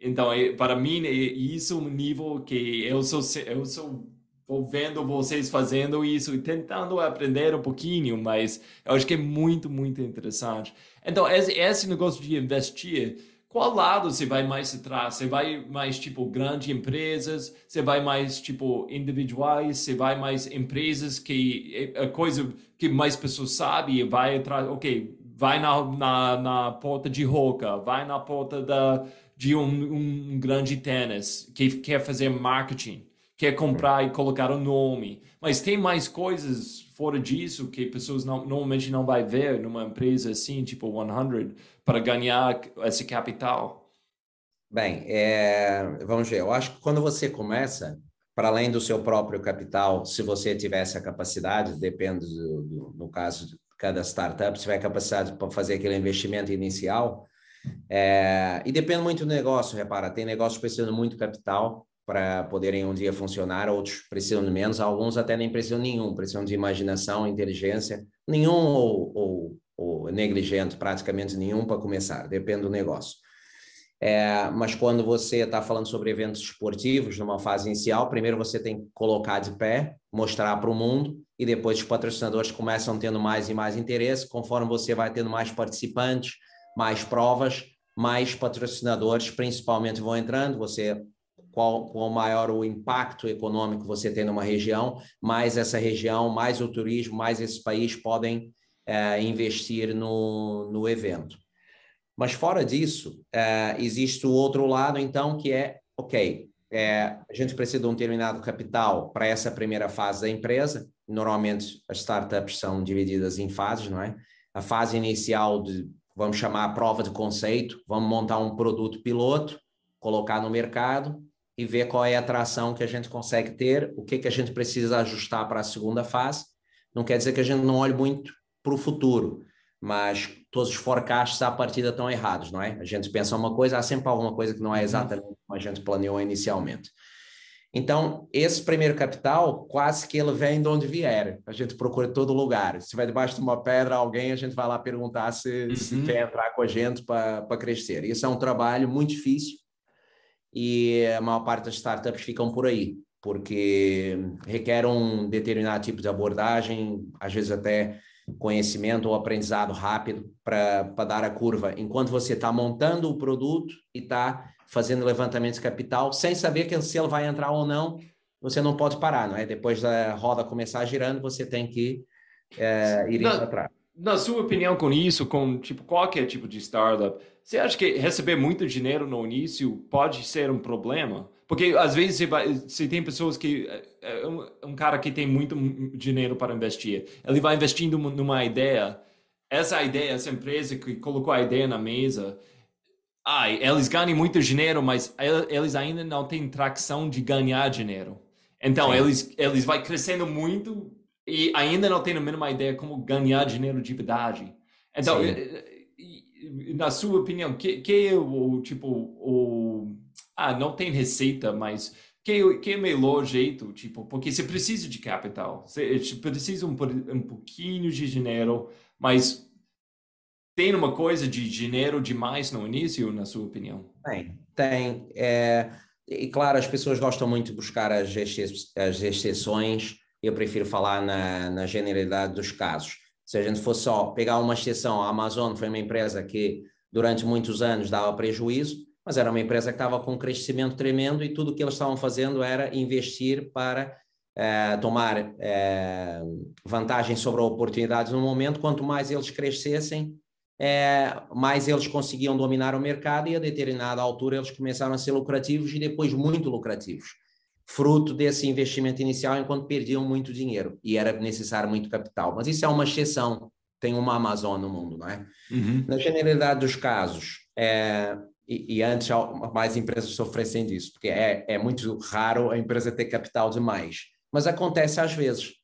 Então, para mim, isso é um nível que eu sou, eu sou vou vendo vocês fazendo isso e tentando aprender um pouquinho, mas eu acho que é muito, muito interessante. Então, esse, esse negócio de investir, qual lado você vai mais atrás? Você vai mais tipo grandes empresas? Você vai mais tipo individuais? Você vai mais empresas que a coisa que mais pessoas sabem e vai atrás? Ok, vai na, na, na porta de Roca, vai na porta da, de um, um grande tênis que quer fazer marketing quer comprar e colocar o nome. Mas tem mais coisas fora disso que pessoas não, normalmente não vai ver numa empresa assim, tipo 100, para ganhar esse capital. Bem, é, vamos ver. Eu acho que quando você começa, para além do seu próprio capital, se você tiver essa capacidade, depende do, do no caso de cada startup, se tiver capacidade para fazer aquele investimento inicial, é, e depende muito do negócio, repara, tem negócios precisando muito capital, para poderem um dia funcionar, outros precisam de menos, alguns até nem precisam nenhum, precisam de imaginação, inteligência, nenhum ou, ou, ou negligente, praticamente nenhum para começar, depende do negócio. É, mas quando você está falando sobre eventos esportivos, numa fase inicial, primeiro você tem que colocar de pé, mostrar para o mundo, e depois os patrocinadores começam tendo mais e mais interesse. Conforme você vai tendo mais participantes, mais provas, mais patrocinadores principalmente vão entrando. Você qual, qual maior o impacto econômico você tem numa região, mais essa região, mais o turismo, mais esse país podem é, investir no, no evento. Mas fora disso, é, existe o outro lado, então, que é, ok, é, a gente precisa de um determinado capital para essa primeira fase da empresa. Normalmente, as startups são divididas em fases, não é? A fase inicial de, vamos chamar a prova de conceito, vamos montar um produto piloto, colocar no mercado e ver qual é a atração que a gente consegue ter, o que, que a gente precisa ajustar para a segunda fase. Não quer dizer que a gente não olhe muito para o futuro, mas todos os forecasts à partida estão errados, não é? A gente pensa uma coisa, há sempre alguma coisa que não é uhum. exatamente como a gente planeou inicialmente. Então, esse primeiro capital, quase que ele vem de onde vier. A gente procura todo lugar. Se vai debaixo de uma pedra, alguém, a gente vai lá perguntar se, uhum. se quer entrar com a gente para crescer. Isso é um trabalho muito difícil e a maior parte das startups ficam por aí, porque requer um determinado tipo de abordagem, às vezes até conhecimento ou aprendizado rápido para dar a curva, enquanto você está montando o produto e está fazendo levantamento de capital, sem saber que se ele vai entrar ou não, você não pode parar, não é? Depois da roda começar girando, você tem que é, ir na, atrás. Na sua opinião com isso, com tipo qualquer tipo de startup, você acha que receber muito dinheiro no início pode ser um problema? Porque às vezes você, vai, você tem pessoas que. É, é um, um, cara que tem muito dinheiro para investir. Ele vai investindo numa ideia. Essa ideia, essa empresa que colocou a ideia na mesa, ai, eles ganham muito dinheiro, mas eles ainda não têm tração de ganhar dinheiro. Então, eles, eles vai crescendo muito e ainda não têm a mínima ideia como ganhar dinheiro de verdade. Então, Sim. Na sua opinião, que, que é o tipo o ah, não tem receita, mas que, que é o melhor jeito, tipo, porque você precisa de capital, você precisa um, um pouquinho de dinheiro, mas tem uma coisa de dinheiro demais no início, na sua opinião? Tem, tem. É, e claro, as pessoas gostam muito de buscar as, as exceções, eu prefiro falar na, na generalidade dos casos. Se a gente fosse só pegar uma exceção, a Amazon foi uma empresa que durante muitos anos dava prejuízo, mas era uma empresa que estava com um crescimento tremendo e tudo o que eles estavam fazendo era investir para eh, tomar eh, vantagem sobre a oportunidade no momento. Quanto mais eles crescessem, eh, mais eles conseguiam dominar o mercado e a determinada altura eles começaram a ser lucrativos e depois muito lucrativos, fruto desse investimento inicial enquanto perdiam muito dinheiro e era necessário muito capital. Mas isso é uma exceção, tem uma Amazon no mundo, não é? Uhum. Na generalidade dos casos, é, e, e, antes mais empresas sofressem disso, porque é, é muito raro a empresa ter capital demais. Mas acontece às vezes,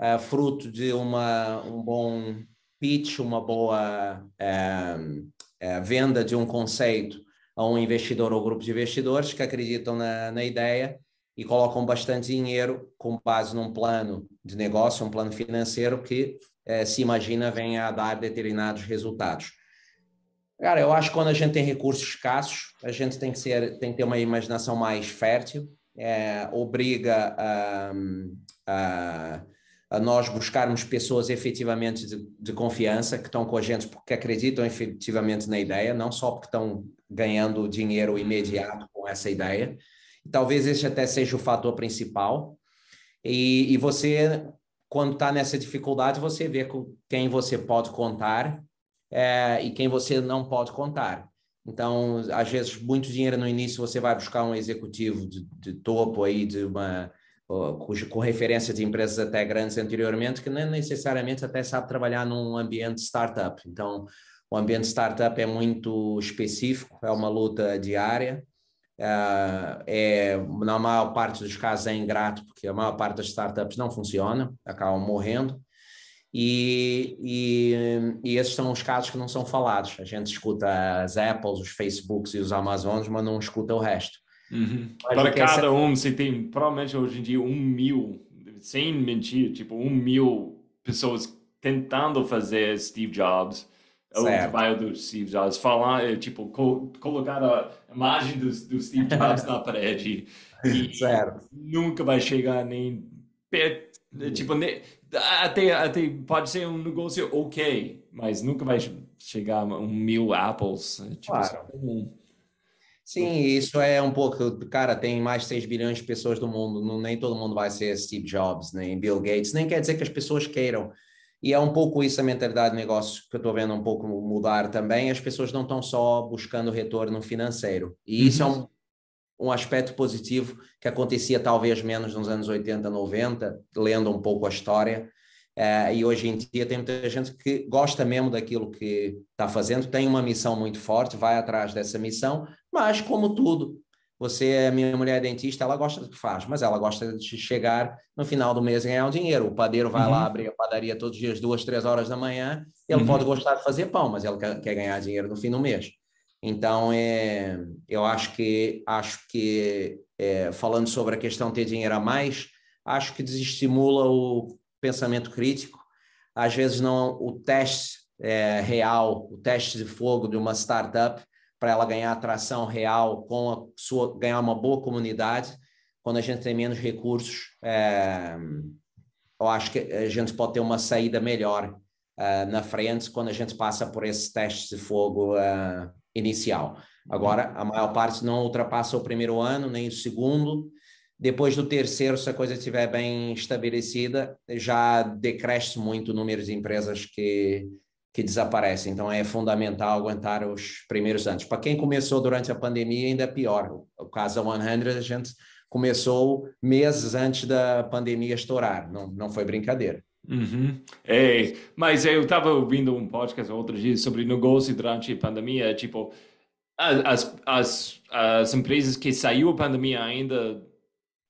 uh, fruto de uma, um bom pitch, uma boa uh, uh, venda de um conceito a um investidor ou grupo de investidores que acreditam na, na ideia e colocam bastante dinheiro com base num plano de negócio, um plano financeiro que se imagina venha a dar determinados resultados. Cara, eu acho que quando a gente tem recursos escassos, a gente tem que, ser, tem que ter uma imaginação mais fértil, é, obriga a, a, a, nós buscarmos pessoas efetivamente de, de, confiança, que estão com a gente porque acreditam efetivamente na ideia, não só porque estão ganhando dinheiro imediato com essa ideia. Talvez esse até seja o fator principal. E, e você, quando está nessa dificuldade, você vê com quem você pode contar é, e quem você não pode contar. Então, às vezes, muito dinheiro no início você vai buscar um executivo de, de topo aí, de uma com, com referência de empresas até grandes anteriormente, que nem necessariamente até sabe trabalhar num ambiente startup. Então, o ambiente startup é muito específico, é uma luta diária, é, na maior parte dos casos é ingrato, porque a maior parte das startups não funciona, acabam morrendo. E, e, e, esses são os casos que não são falados. A gente escuta as Apples, os Facebooks e os Amazons, mas não escuta o resto. Uhum. Para cada um, você tem provavelmente hoje em dia um mil, sem mentir, tipo um mil pessoas tentando fazer Steve Jobs. O trabalho do Steve Jobs. Falar, é, tipo, co colocar a imagem do, do Steve Jobs na parede. E certo. nunca vai chegar nem perto. É, tipo, nem, até, até pode ser um negócio ok, mas nunca vai chegar a um mil apples. É, tipo, claro. Sim, isso é um pouco. Cara, tem mais de 6 bilhões de pessoas no mundo, não, nem todo mundo vai ser Steve Jobs, nem Bill Gates, nem quer dizer que as pessoas queiram. E é um pouco isso a mentalidade de negócio que eu estou vendo um pouco mudar também. As pessoas não estão só buscando retorno financeiro. E uhum. isso é um, um aspecto positivo que acontecia talvez menos nos anos 80, 90, lendo um pouco a história. Uh, e hoje em dia tem muita gente que gosta mesmo daquilo que está fazendo, tem uma missão muito forte, vai atrás dessa missão, mas como tudo, você, é minha mulher é dentista, ela gosta do que faz, mas ela gosta de chegar no final do mês e ganhar um dinheiro. O padeiro vai uhum. lá abrir a padaria todos os dias, duas, três horas da manhã. Ele uhum. pode gostar de fazer pão, mas ele quer, quer, ganhar dinheiro no fim do mês. Então, é, eu acho que, acho que é, falando sobre a questão de ter dinheiro a mais, acho que desestimula o pensamento crítico. Às vezes, não o teste é, real, o teste de fogo de uma startup para ela ganhar atração real, com a sua ganhar uma boa comunidade. Quando a gente tem menos recursos, é, eu acho que a gente pode ter uma saída melhor uh, na frente quando a gente passa por esse teste de fogo uh, inicial. Agora, a maior parte não ultrapassa o primeiro ano, nem o segundo. Depois do terceiro, se a coisa estiver bem estabelecida, já decresce muito o número de empresas que, que desaparece. Então é fundamental aguentar os primeiros anos. Para quem começou durante a pandemia, ainda é pior. O caso da 100, a gente começou meses antes da pandemia estourar. Não, não foi brincadeira. Uhum. É, mas eu estava ouvindo um podcast outro dia sobre negócio durante a pandemia. Tipo, as, as, as empresas que saiu a pandemia ainda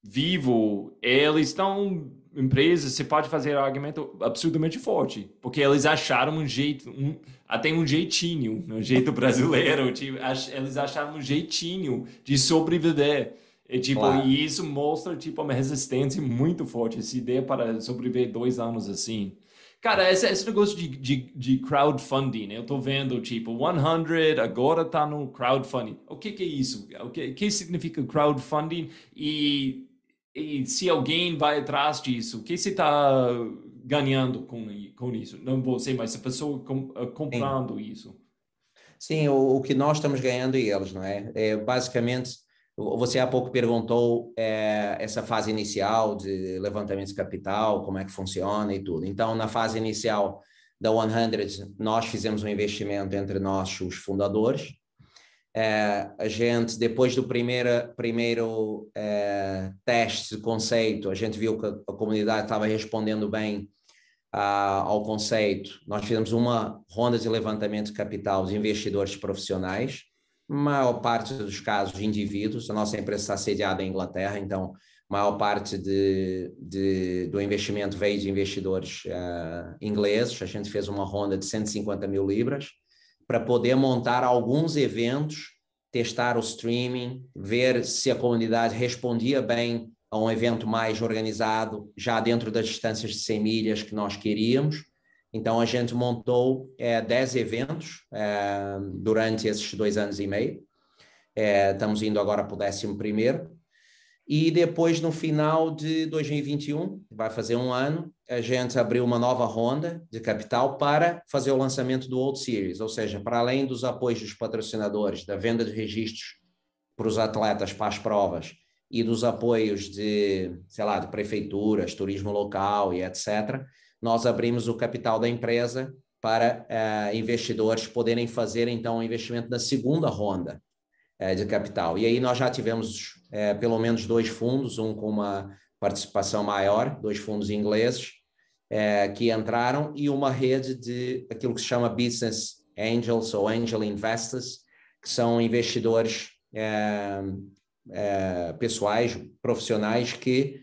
vivo, eles estão empresas, você pode fazer um argumento absurdamente forte, porque eles acharam um jeito, um, até um jeitinho, um jeito brasileiro, tipo, eles acharam um jeitinho de sobreviver. E, tipo, claro. e isso mostra tipo, uma resistência muito forte, essa ideia para sobreviver dois anos assim. Cara, esse, esse negócio de, de, de crowdfunding, né? eu tô vendo, tipo, 100 agora tá no crowdfunding. O que, que é isso? O que, que significa crowdfunding? E e se alguém vai atrás disso, o que você está ganhando com, com isso? Não você, mas a pessoa com, uh, comprando Sim. isso. Sim, o, o, que nós estamos ganhando e eles, não é? é basicamente, você há pouco perguntou é, essa fase inicial de levantamento de capital, como é que funciona e tudo. Então, na fase inicial da 100, nós fizemos um investimento entre nós, os fundadores, é, a gente, depois do primeiro, primeiro é, teste de conceito, a gente viu que a, comunidade estava respondendo bem a, ao conceito. Nós fizemos uma ronda de levantamento de capital de investidores profissionais, maior parte dos casos indivíduos. A nossa empresa está sediada em Inglaterra, então maior parte de, de, do investimento veio de investidores uh, ingleses. A gente fez uma ronda de 150 mil libras para poder montar alguns eventos, testar o streaming, ver se a comunidade respondia bem a um evento mais organizado, já dentro das distâncias de 100 milhas que nós queríamos. Então, a gente montou é, 10 eventos é, durante esses dois anos e meio. É, estamos indo agora para o décimo primeiro. E depois, no final de 2021, vai fazer um ano, a gente abriu uma nova ronda de capital para fazer o lançamento do Old Series, ou seja, para além dos apoios dos patrocinadores, da venda de registros para os atletas para as provas e dos apoios de, sei lá, de prefeituras, turismo local e etc., nós abrimos o capital da empresa para uh, investidores poderem fazer, então, o um investimento na segunda ronda uh, de capital. E aí nós já tivemos uh, pelo menos dois fundos, um com uma participação maior, dois fundos ingleses é, que entraram e uma rede de aquilo que se chama Business Angels ou Angel Investors, que são investidores é, é, pessoais, profissionais que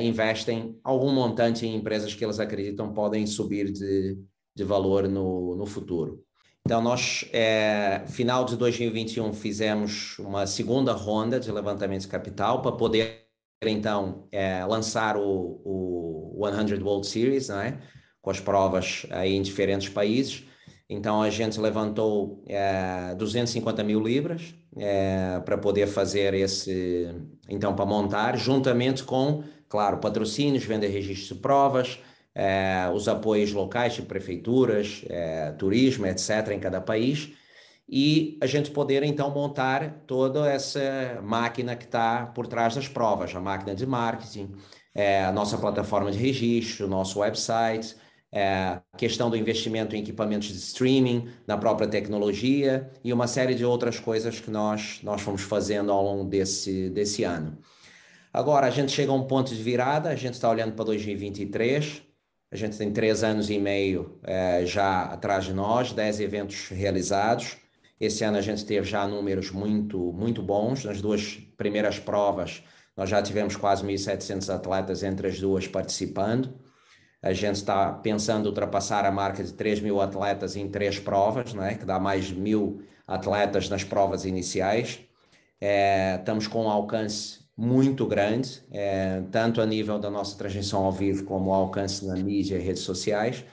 investem algum montante em empresas que eles acreditam podem subir de, de valor no, no futuro. Então, nós, é, final de 2021, fizemos uma segunda ronda de levantamento de capital para poder então é, lançar o, o 100 World Series, né? com as provas aí em diferentes países. Então a gente levantou é, 250 mil libras é, para poder fazer esse, então para montar, juntamente com, claro, patrocínios, venda e registro de provas, é, os apoios locais de prefeituras, é, turismo, etc., em cada país, e a gente poder então montar toda essa máquina que está por trás das provas, a máquina de marketing, é, a nossa plataforma de registro, nosso website, é, questão do investimento em equipamentos de streaming, na própria tecnologia e uma série de outras coisas que nós, nós fomos fazendo ao longo desse, desse ano. Agora, a gente chega a um ponto de virada, a gente está olhando para 2023, a gente tem três anos e meio é, já atrás de nós, dez eventos realizados. Esse ano a gente teve já números muito, muito bons. Nas duas primeiras provas, nós já tivemos quase 1.700 atletas entre as duas participando. A gente está pensando ultrapassar a marca de 3 mil atletas em três provas, né? que dá mais mil atletas nas provas iniciais. É, estamos com um alcance muito grande, é, tanto a nível da nossa transmissão ao vivo, como o alcance na mídia e redes sociais.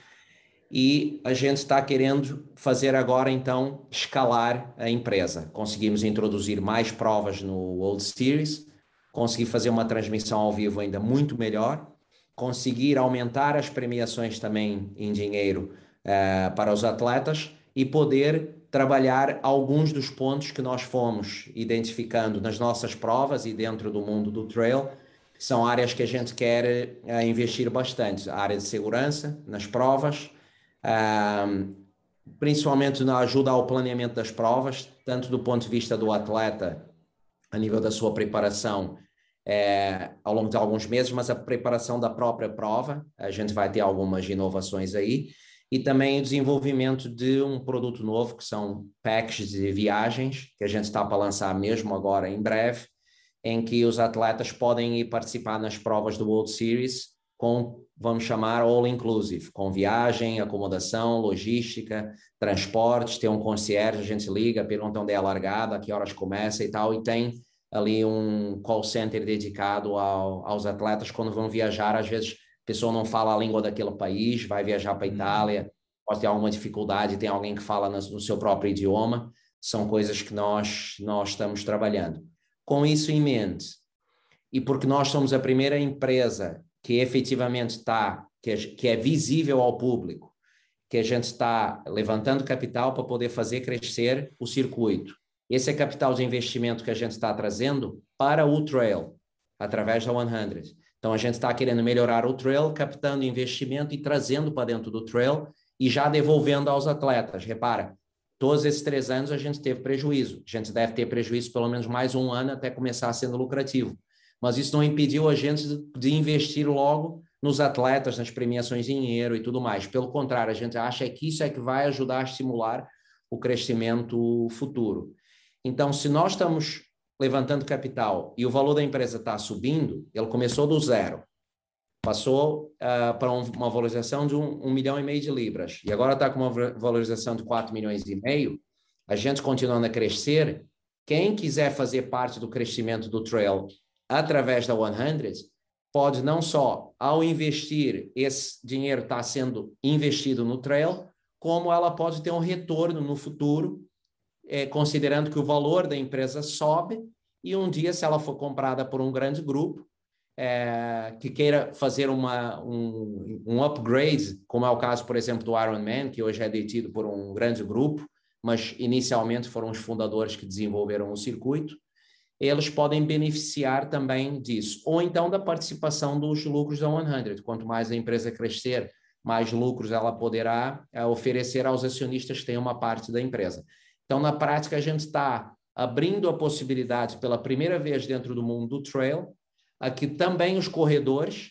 E a gente está querendo fazer agora, então, escalar a empresa. Conseguimos introduzir mais provas no World Series, conseguir fazer uma transmissão ao vivo ainda muito melhor conseguir aumentar as premiações também em dinheiro uh, para os atletas e poder trabalhar alguns dos pontos que nós fomos identificando nas nossas provas e dentro do mundo do trail, são áreas que a gente quer uh, investir bastante. A área de segurança nas provas, principalmente na ajuda ao planeamento das provas, tanto do ponto de vista do atleta, a nível da sua preparação, é, ao longo de alguns meses, mas a preparação da própria prova, a gente vai ter algumas inovações aí, e também o desenvolvimento de um produto novo, que são packs de viagens, que a gente está para lançar mesmo agora em breve, em que os atletas podem ir participar nas provas do World Series com, vamos chamar, all inclusive, com viagem, acomodação, logística, transportes, tem um concierge, a gente liga, pergunta onde é a largada, a que horas começa e tal, e tem ali um call center dedicado ao, aos atletas quando vão viajar. Às vezes a pessoa não fala a língua daquele país, vai viajar para a uhum. Itália, pode ter alguma dificuldade, tem alguém que fala no seu próprio idioma. São coisas que nós, nós estamos trabalhando. Com isso em mente, e porque nós somos a primeira empresa que efetivamente está, que é, que é visível ao público, que a gente está levantando capital para poder fazer crescer o circuito esse é capital de investimento que a gente está trazendo para o trail, através da 100. Então, a gente está querendo melhorar o trail, captando investimento e trazendo para dentro do trail e já devolvendo aos atletas. Repara, todos esses três anos a gente teve prejuízo. A gente deve ter prejuízo pelo menos mais um ano até começar sendo lucrativo. Mas isso não impediu a gente de investir logo nos atletas, nas premiações em dinheiro e tudo mais. Pelo contrário, a gente acha que isso é que vai ajudar a estimular o crescimento futuro. Então, se nós estamos levantando capital e o valor da empresa está subindo, ele começou do zero, passou uh, para um, uma valorização de um, um, milhão e meio de libras, e agora está com uma valorização de 4 milhões e meio, a gente continuando a crescer, quem quiser fazer parte do crescimento do trail através da 100, pode não só, ao investir, esse dinheiro está sendo investido no trail, como ela pode ter um retorno no futuro é, considerando que o valor da empresa sobe e um dia, se ela for comprada por um grande grupo, é, que queira fazer uma, um, um upgrade, como é o caso, por exemplo, do Ironman, que hoje é detido por um grande grupo, mas inicialmente foram os fundadores que desenvolveram o circuito, eles podem beneficiar também disso. Ou então da participação dos lucros da 100. Quanto mais a empresa crescer, mais lucros ela poderá é, oferecer aos acionistas que têm uma parte da empresa. Então, na prática, a gente está abrindo a possibilidade pela primeira vez dentro do mundo do trail, a que também os corredores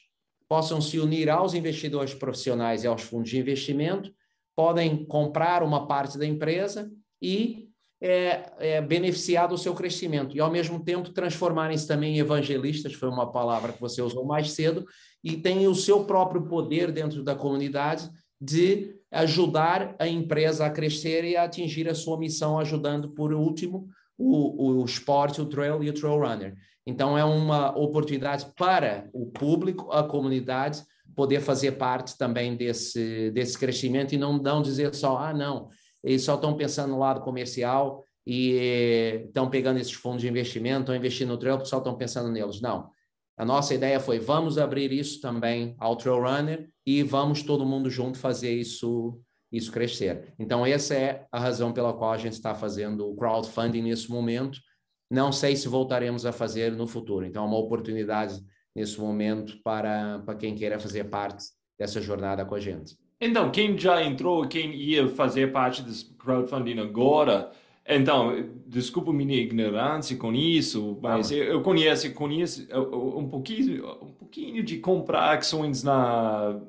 possam se unir aos investidores profissionais e aos fundos de investimento, podem comprar uma parte da empresa e é, é, beneficiar do seu crescimento e, ao mesmo tempo, transformarem-se também em evangelistas, foi uma palavra que você usou mais cedo, e têm o seu próprio poder dentro da comunidade de ajudar a empresa a crescer e a atingir a sua missão, ajudando, por último, o, o esporte, o trail e o trail runner. Então, é uma oportunidade para o público, a comunidade, poder fazer parte também desse, desse crescimento e não, não dizer só, ah, não, eles só estão pensando no lado comercial e estão pegando esses fundos de investimento, estão investindo no trail, só estão pensando neles. Não. A nossa ideia foi, vamos abrir isso também ao Trail Runner e vamos todo mundo junto fazer isso isso crescer. Então, essa é a razão pela qual a gente está fazendo o crowdfunding nesse momento. Não sei se voltaremos a fazer no futuro. Então, é uma oportunidade nesse momento para, para quem queira fazer parte dessa jornada com a gente. Então, quem já entrou, quem ia fazer parte desse crowdfunding agora, então, desculpa minha ignorância com isso, mas ah, eu conheço, conheço um pouquinho, um pouquinho de comprar ações na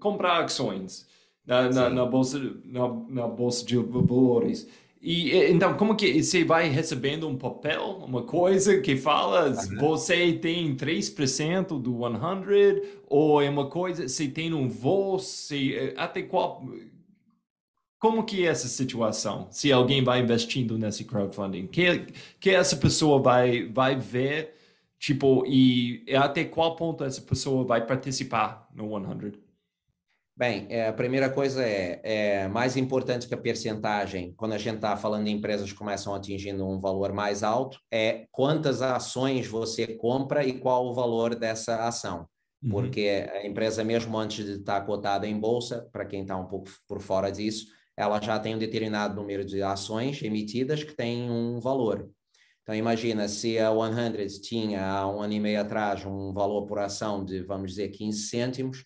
comprar ações na, na, na bolsa na, na bolsa de valores. E então, como que você vai recebendo um papel, uma coisa que fala, uhum. você tem 3% do 100, ou é uma coisa, você tem um voo, você, até qual... Como que é essa situação? Se alguém vai investindo nesse crowdfunding, que, que essa pessoa vai, vai ver, tipo, e até qual ponto essa pessoa vai participar no 100? Bem, é, a primeira coisa é, é, mais importante que a percentagem, quando a gente está falando de empresas que começam atingindo um valor mais alto, é quantas ações você compra e qual o valor dessa ação. Uhum. Porque a empresa, mesmo antes de estar tá cotada em bolsa, para quem está um pouco por fora disso, ela já tem um determinado número de ações emitidas que tem um valor. Então, imagina se a 100 tinha há um ano e meio atrás um valor por ação de, vamos dizer, 15 cêntimos,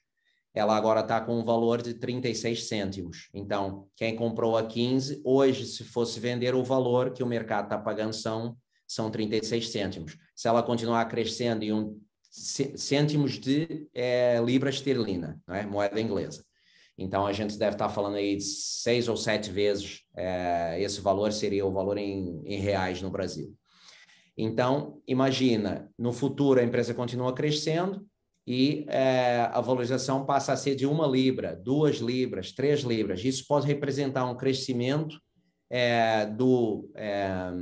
ela agora está com um valor de 36 cêntimos. Então, quem comprou a 15, hoje, se fosse vender o valor que o mercado está pagando, são, são 36 cêntimos. Se ela continuar crescendo em um cêntimos de é, libra esterlina, é? moeda inglesa. Então, a gente deve estar tá falando aí de seis ou sete vezes é, esse valor seria o valor em, em reais no Brasil. Então, imagina, no futuro a empresa continua crescendo, e é, a valorização passa a ser de uma libra, duas libras, três libras. Isso pode representar um crescimento é, do, é,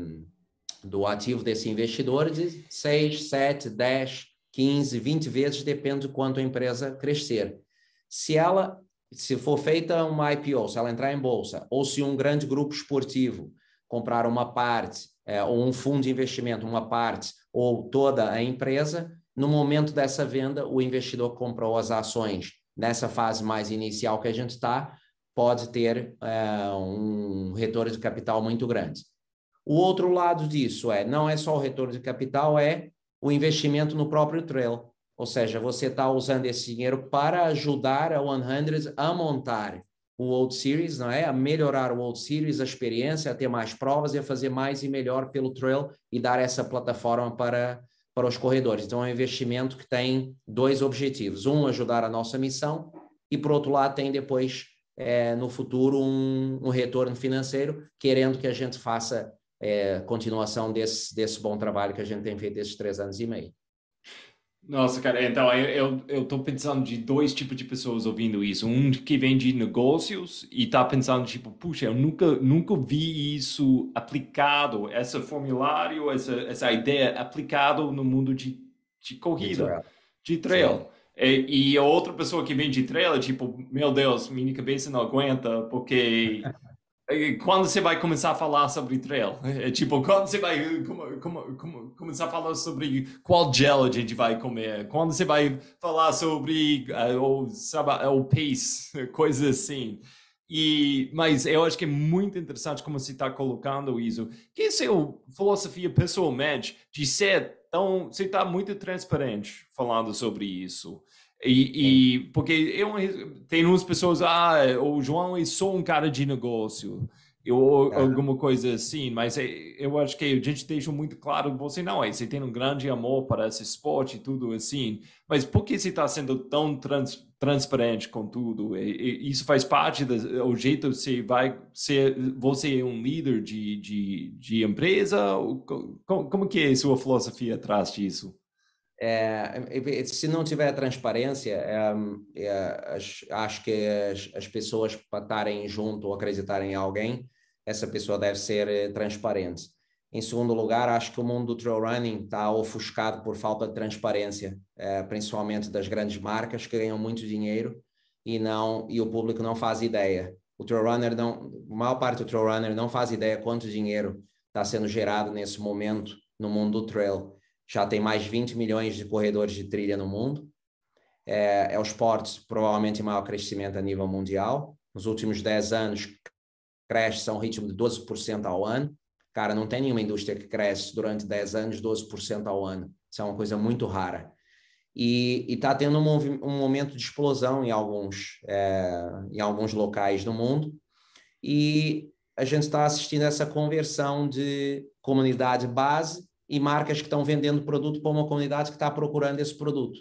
do ativo desse investidor de 6, 7, 10, 15, 20 vezes, depende de quanto a empresa crescer. Se ela, se for feita uma IPO, se ela entrar em bolsa, ou se um grande grupo esportivo comprar uma parte, ou um fundo de investimento, uma parte, ou toda a empresa, no momento dessa venda, o investidor comprou as ações nessa fase mais inicial que a gente está, pode ter é, um retorno de capital muito grande. O outro lado disso é, não é só o retorno de capital, é o investimento no próprio trail. Ou seja, você está usando esse dinheiro para ajudar a 100 a montar o World Series, não é? A melhorar o World Series, a experiência, a ter mais provas e a fazer mais e melhor pelo trail e dar essa plataforma para para os corredores. Então, é um investimento que tem dois objetivos: um, ajudar a nossa missão, e por outro lado, tem depois, é, no futuro, um, um, retorno financeiro, querendo que a gente faça é, continuação desse, desse bom trabalho que a gente tem feito esses três anos e meio. Nossa, cara, então eu, eu tô pensando de dois tipos de pessoas ouvindo isso. Um que vem de negócios e tá pensando, tipo, puxa, eu nunca, nunca vi isso aplicado, esse formulário, essa, essa ideia aplicado no mundo de, de corrida, de trail. De trail. E, e a outra pessoa que vem de trail é tipo, meu Deus, minha cabeça não aguenta, porque quando você vai começar a falar sobre trail? É tipo, quando você vai como, como, como, começar a falar sobre qual gel a gente vai comer? Quando você vai falar sobre uh, o, sabe, o pace, coisas assim. E, mas eu acho que é muito interessante como você está colocando isso. Que é sua filosofia pessoalmente de ser tão... Você está muito transparente falando sobre isso. E, e, porque eu, tem umas pessoas, ah, o João é só um cara de negócio, ou alguma coisa assim, mas é, eu acho que a gente deixa muito claro, você não é, você tem um grande amor para esse esporte e tudo assim, mas por que você está sendo tão trans, transparente com tudo? E, e, isso faz parte do jeito que você vai ser, você é um líder de, de, de empresa? Como, como que é a sua filosofia atrás disso? É, se não tiver transparência, é, é, acho que as, as, pessoas para estarem junto ou acreditarem em alguém, essa pessoa deve ser eh, transparente. Em segundo lugar, acho que o mundo do trail running está ofuscado por falta de transparência, é, principalmente das grandes marcas que ganham muito dinheiro e não e o público não faz ideia. O trail runner não, a maior parte do trail runner não faz ideia quanto dinheiro está sendo gerado nesse momento no mundo do trail. Já tem mais de 20 milhões de corredores de trilha no mundo. É, é o esporte provavelmente maior crescimento a nível mundial. Nos últimos 10 anos, cresce a um ritmo de 12% ao ano. Cara, não tem nenhuma indústria que cresce durante 10 anos 12% ao ano. Isso é uma coisa muito rara. E está tendo um, um, momento de explosão em alguns, é, em alguns locais do mundo. E a gente está assistindo essa conversão de comunidade base e marcas que estão vendendo produto para uma comunidade que está procurando esse produto.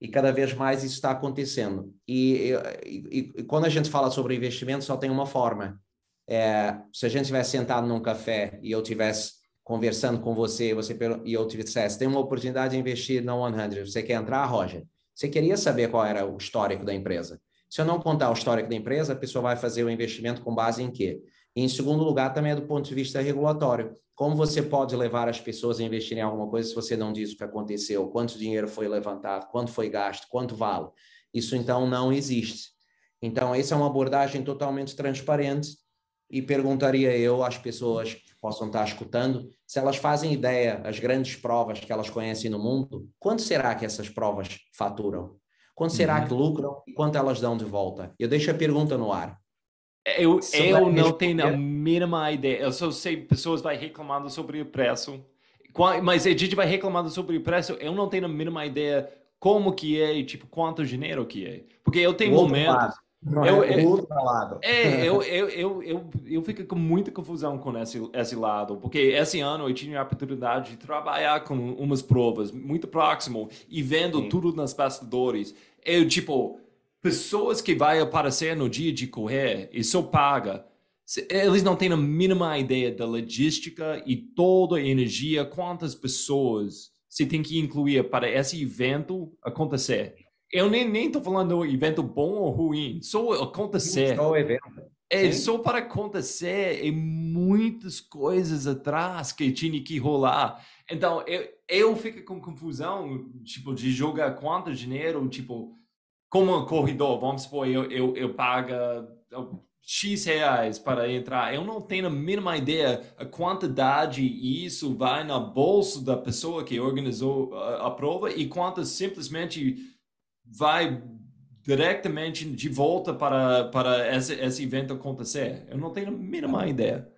E cada vez mais isso está acontecendo. E, e, e, quando a gente fala sobre investimento, só tem uma forma, é, se a gente tivesse sentado num café e eu tivesse conversando com você, você e eu te dissesse, tem uma oportunidade de investir na 100, você quer entrar, Roger? Você queria saber qual era o histórico da empresa. Se eu não contar o histórico da empresa, a pessoa vai fazer o investimento com base em quê? E em segundo lugar, também é do ponto de vista regulatório. Como você pode levar as pessoas a investirem em alguma coisa se você não diz o que aconteceu, quanto dinheiro foi levantado, quanto foi gasto, quanto vale? Isso então não existe. Então, essa é uma abordagem totalmente transparente e perguntaria eu às pessoas que possam estar escutando se elas fazem ideia as grandes provas que elas conhecem no mundo, quanto será que essas provas faturam? Quanto será uhum. que lucram e quanto elas dão de volta? Eu deixo a pergunta no ar. Eu, eu não tenho a mínima ideia. Eu só sei pessoas vai reclamando sobre o preço. Mas a gente vai reclamando sobre o preço. Eu não tenho a mínima ideia como que é e tipo quanto dinheiro que é. Porque eu tenho momentos não eu, é lado. É, eu, eu, eu, eu, eu fico com muita confusão com esse, esse lado, porque esse ano eu tive a oportunidade de trabalhar com umas provas muito próximo e vendo Sim. tudo nas bastidores. Eu, tipo, pessoas que vai aparecer no dia de correr e só paga, eles não têm a mínima ideia da logística e toda a energia, quantas pessoas você tem que incluir para esse evento acontecer. Eu nem, nem tô falando evento bom ou ruim, só acontecer. Só o evento. É, Sim. só para acontecer e muitas coisas atrás que tinha que rolar. Então, eu, eu fico com confusão, tipo, de jogar quanto dinheiro, tipo, como um corredor, vamos supor, eu, eu, eu paga X reais para entrar. Eu não tenho a mínima ideia a quantidade isso vai na bolsa da pessoa que organizou a, a prova e quanto simplesmente vai diretamente de volta para, para esse, esse evento acontecer? Eu não tenho a mínima ideia.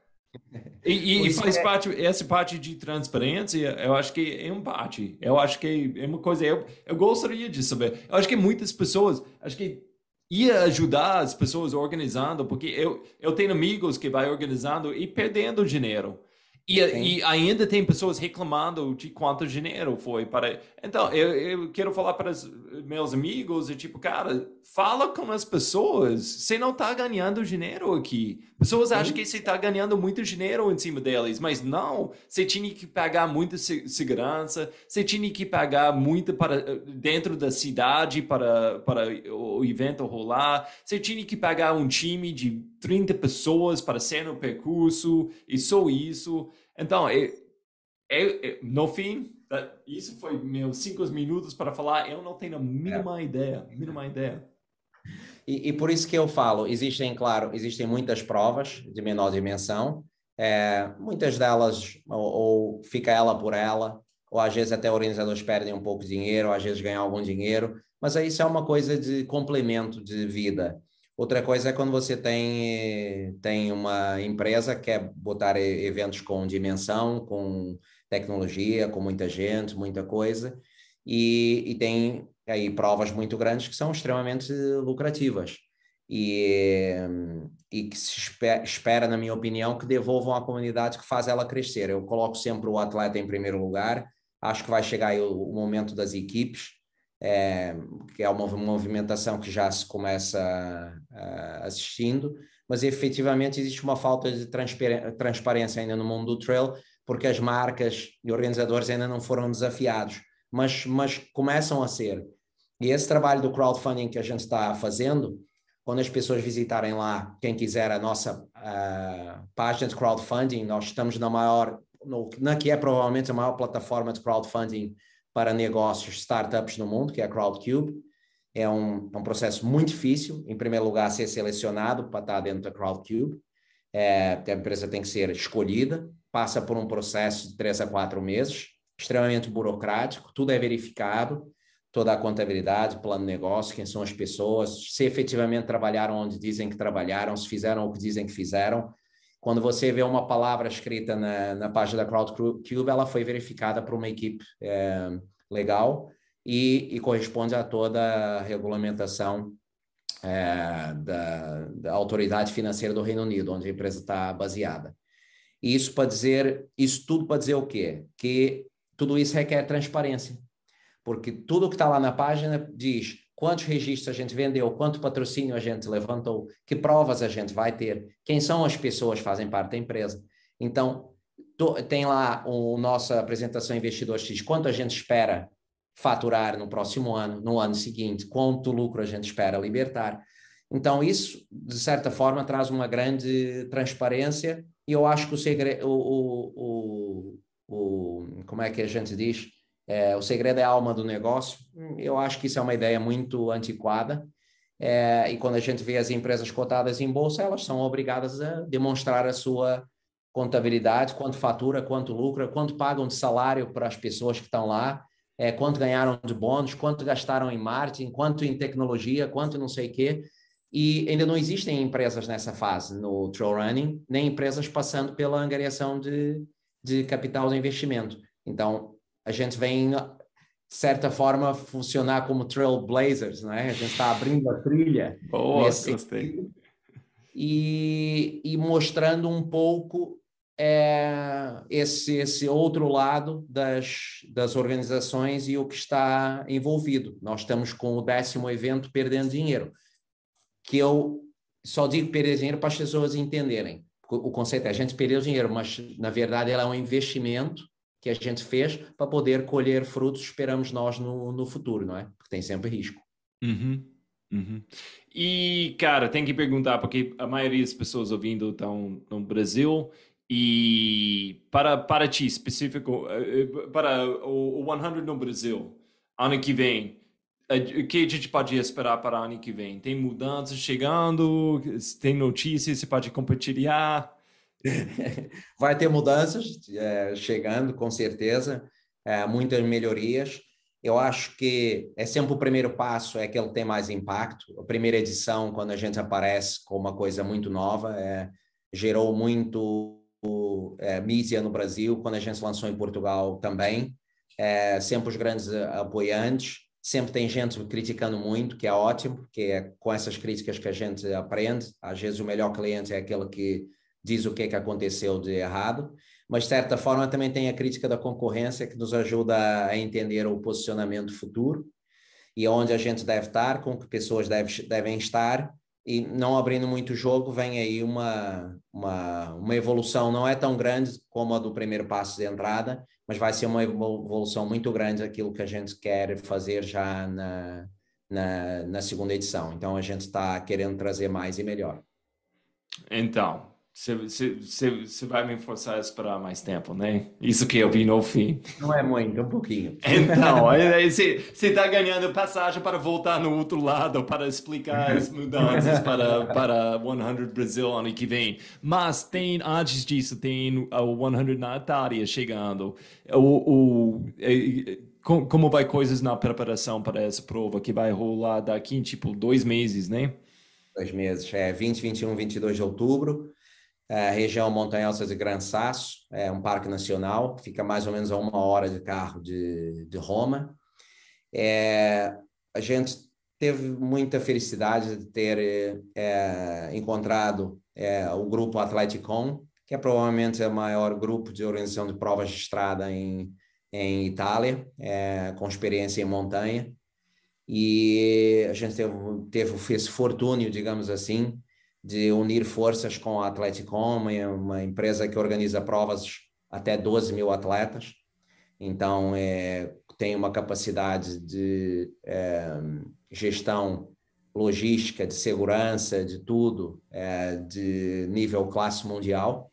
E, e, faz é... parte, essa parte de transparência, eu acho que é um parte. Eu acho que é uma coisa, eu, eu gostaria de saber. Eu acho que muitas pessoas, acho que ia ajudar as pessoas organizando, porque eu, eu tenho amigos que vai organizando e perdendo dinheiro. E, e, ainda tem pessoas reclamando de quanto dinheiro foi para. Então, eu, eu quero falar para os meus amigos: e tipo, cara, fala com as pessoas. Você não está ganhando dinheiro aqui. Pessoas acham que você está ganhando muito dinheiro em cima deles, mas não. Você tinha que pagar muita segurança, você tinha que pagar muito para dentro da cidade para, para o evento rolar, você tinha que pagar um time de 30 pessoas para ser no percurso, e só isso. Então, eu, eu, eu, no fim, isso foi meus cinco minutos para falar, eu não tenho a mínima é. ideia, mínima ideia. E, e, por isso que eu falo, existem, claro, existem muitas provas de menor dimensão, é, muitas delas ou, ou, fica ela por ela, ou às vezes até organizadores perdem um pouco de dinheiro, ou às vezes ganham algum dinheiro, mas isso é uma coisa de complemento de vida. Outra coisa é quando você tem, tem uma empresa que quer botar eventos com dimensão, com tecnologia, com muita gente, muita coisa, e, e tem aí provas muito grandes que são extremamente lucrativas. E, e que se espera, espera, na minha opinião, que devolvam à comunidade que faz ela crescer. Eu coloco sempre o atleta em primeiro lugar, acho que vai chegar o, o momento das equipes, é, que é uma movimentação que já se começa assistindo, mas efetivamente existe uma falta de transparência ainda no mundo do trail, porque as marcas e organizadores ainda não foram desafiados, mas, mas começam a ser. E esse trabalho do crowdfunding que a gente está fazendo, quando as pessoas visitarem lá, quem quiser a nossa uh, página de crowdfunding, nós estamos na maior no, na que é provavelmente a maior plataforma de crowdfunding para negócios, startups no mundo, que é a Crowdcube. É um, é um processo muito difícil, em primeiro lugar, ser selecionado para estar dentro da Crowdcube. É, a empresa tem que ser escolhida, passa por um processo de três a quatro meses, extremamente burocrático, tudo é verificado, toda a contabilidade, plano de negócio, quem são as pessoas, se efetivamente trabalharam onde dizem que trabalharam, se fizeram o que dizem que fizeram. Quando você vê uma palavra escrita na, na página da CrowdCube, ela foi verificada por uma equipe é, legal e, e, corresponde a toda a regulamentação é, da, da autoridade financeira do Reino Unido, onde a empresa está baseada. E isso para dizer, isso tudo para dizer o quê? Que tudo isso requer transparência, porque tudo que está lá na página diz quantos registros a gente vendeu, quanto patrocínio a gente levantou, que provas a gente vai ter, quem são as pessoas que fazem parte da empresa. Então, tem lá o nossa apresentação investidor X, quanto a gente espera faturar no próximo ano, no ano seguinte, quanto lucro a gente espera libertar. Então, isso, de certa forma, traz uma grande transparência e eu acho que o segredo, o, o, o, como é que a gente diz? É, o segredo é a alma do negócio. Eu acho que isso é uma ideia muito antiquada. É, e quando a gente vê as empresas cotadas em bolsa, elas são obrigadas a demonstrar a sua contabilidade, quanto fatura, quanto lucra, quanto pagam de salário para as pessoas que estão lá, é, quanto ganharam de bônus, quanto gastaram em marketing, quanto em tecnologia, quanto não sei o quê. E ainda não existem empresas nessa fase no trail running, nem empresas passando pela angariação de, de capital de investimento. Então, a gente vem, de certa forma, funcionar como trailblazers, não é? A gente está abrindo a trilha. Boa, gostei. E, e mostrando um pouco é, esse, esse outro lado das, das organizações e o que está envolvido. Nós estamos com o décimo evento perdendo dinheiro, que eu só digo perder dinheiro para as pessoas entenderem. O conceito é a gente perder dinheiro, mas na verdade ela é um investimento que a gente fez para poder colher frutos, esperamos nós no, no futuro, não é? Porque tem sempre risco. Uhum, uhum. E, cara, tem que perguntar, porque a maioria das pessoas ouvindo estão no Brasil e para, para ti, específico, eh, eh, para o, o 100 no Brasil, ano que vem, eh, o que a gente pode esperar para ano que vem? Tem mudanças chegando? Tem notícias? Você pode compartilhar? Vai ter mudanças é, chegando, com certeza, é, muitas melhorias. Eu acho que é sempre o primeiro passo, é que ele tem mais impacto. A primeira edição, quando a gente aparece com uma coisa muito nova, é, gerou muito é, mídia no Brasil, quando a gente lançou em Portugal também. É, sempre os grandes apoiantes, sempre tem gente criticando muito, que é ótimo, porque é com essas críticas que a gente aprende. Às vezes o melhor cliente é aquele que diz o que é que aconteceu de errado, mas de certa forma também tem a crítica da concorrência que nos ajuda a entender o posicionamento futuro e onde a gente deve estar, com que pessoas deve, devem estar e não abrindo muito jogo, vem aí uma, uma, uma evolução, não é tão grande como a do primeiro passo de entrada, mas vai ser uma evolução muito grande aquilo que a gente quer fazer já na, na, na segunda edição. Então a gente está querendo trazer mais e melhor. Então, você vai me forçar a esperar mais tempo, né? Isso que eu vi no fim. Não é muito, é um pouquinho. Então, você está ganhando passagem para voltar no outro lado para explicar as mudanças para, para 100 Brasil ano que vem. Mas tem, antes disso, tem o 100 na Itália chegando. O, o, é, como vai coisas na preparação para essa prova que vai rolar daqui em tipo dois meses, né? Dois meses, é 20, 21, 22 de outubro é, região montanhosa de Gran Sasso, é um parque nacional, fica mais ou menos a uma hora de carro de, de Roma. É, a gente teve muita felicidade de ter é, encontrado é, o grupo Atleticon, que é provavelmente o maior grupo de organização de provas de estrada em, em Itália, é, com experiência em montanha. E a gente teve, teve esse fortúnio, digamos assim, de unir forças com a Atleticom, uma empresa que organiza provas até 12 mil atletas. Então, é, tem uma capacidade de é, gestão logística, de segurança, de tudo, é, de nível classe mundial.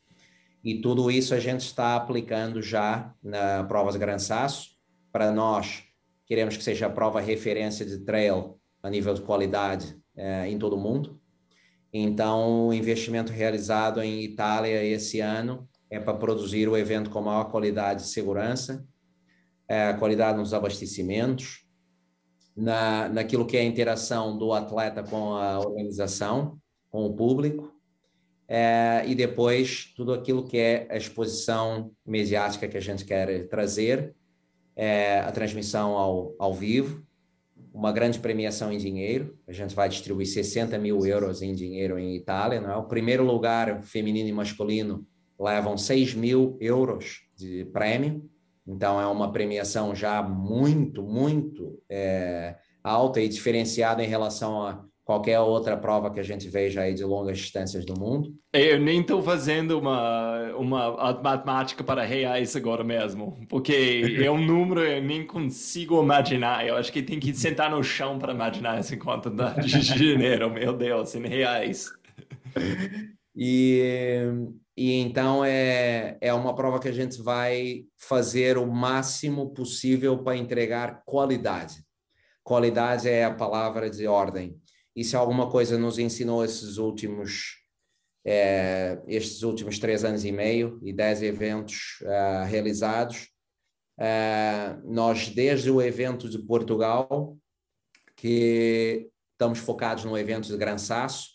E tudo isso a gente está aplicando já na provas Gran Sasso. Para nós, queremos que seja a prova referência de trail a nível de qualidade é, em todo o mundo. Então, o investimento realizado em Itália esse ano é para produzir o evento com maior qualidade de segurança, é, qualidade nos abastecimentos, na, naquilo que é a interação do atleta com a organização, com o público, é, e depois tudo aquilo que é a exposição mediática que a gente quer trazer, é, a transmissão ao, ao vivo, uma grande premiação em dinheiro. A gente vai distribuir 60 mil euros em dinheiro em Itália. Não é? O primeiro lugar, feminino e masculino, levam 6 mil euros de prêmio. Então, é uma premiação já muito, muito é, alta e diferenciada em relação a qualquer outra prova que a gente veja aí de longas distâncias do mundo. Eu nem estou fazendo uma, uma matemática para reais agora mesmo, porque é um número eu nem consigo imaginar. Eu acho que tem que sentar no chão para imaginar essa conta de janeiro, meu Deus, em reais. E, e então é, é uma prova que a gente vai fazer o máximo possível para entregar qualidade. Qualidade é a palavra de ordem e se alguma coisa nos ensinou esses últimos é, estes últimos três anos e meio e dez eventos uh, realizados, uh, nós desde o evento de Portugal, que estamos focados no evento de Gran Sasso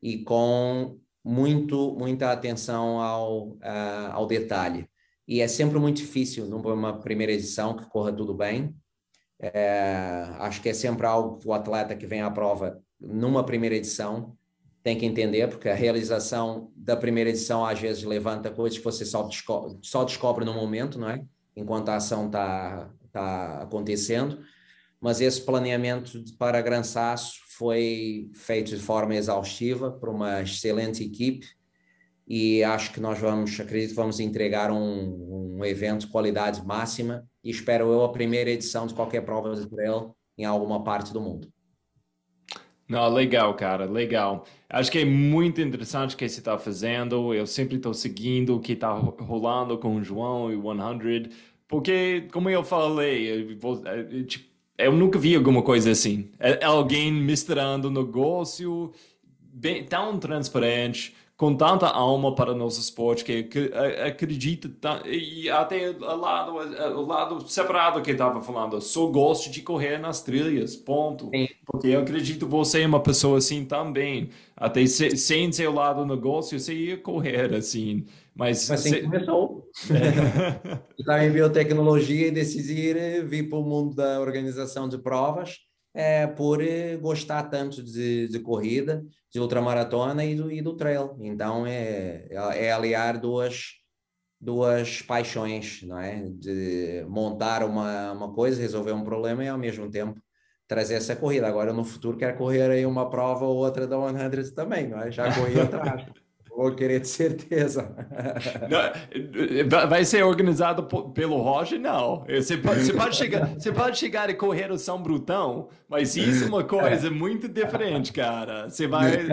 e com muito muita atenção ao, uh, ao detalhe. E é sempre muito difícil numa primeira edição que corra tudo bem. É, acho que é sempre algo que o atleta que vem à prova numa primeira edição tem que entender, porque a realização da primeira edição às vezes levanta coisas que você só descobre, só descobre no momento, não é? Enquanto a ação está tá acontecendo. Mas esse planeamento para Gran Sasso foi feito de forma exaustiva por uma excelente equipe e acho que nós vamos, acredito, vamos entregar um, um evento de qualidade máxima e espero eu a primeira edição de qualquer prova de trail em alguma parte do mundo. Não, legal, cara, legal. Acho que é muito interessante o que você está fazendo. Eu sempre estou seguindo o que está rolando com o João e o 100, porque, como eu falei, eu, é, tipo, eu nunca vi alguma coisa assim. É, alguém misturando negócio bem, tão transparente com tanta alma para o nosso esporte que, acredita e até o lado, o lado separado que estava falando, só gosto de correr nas trilhas, ponto. Sim. Porque eu acredito que você é uma pessoa assim também. Até se, sem seu lado negócio, você ia correr assim. Mas, Mas assim você... começou. É. Estava em biotecnologia e decidi vir para o mundo da organização de provas é, por gostar tanto de, de corrida de ultramaratona e do, e do trail. Então, é, é aliar duas, duas paixões, não é? De montar uma, uma coisa, resolver um problema e, ao mesmo tempo, trazer essa corrida. Agora, no futuro, quero correr aí uma prova ou outra da 100 também, não é? Já corri atrás. Vou querer de certeza. Não, vai ser organizado pelo Roger? Não. Você pode, você, pode chegar, você pode chegar e correr o São Brutão, mas isso é uma coisa muito diferente, cara. Você vai.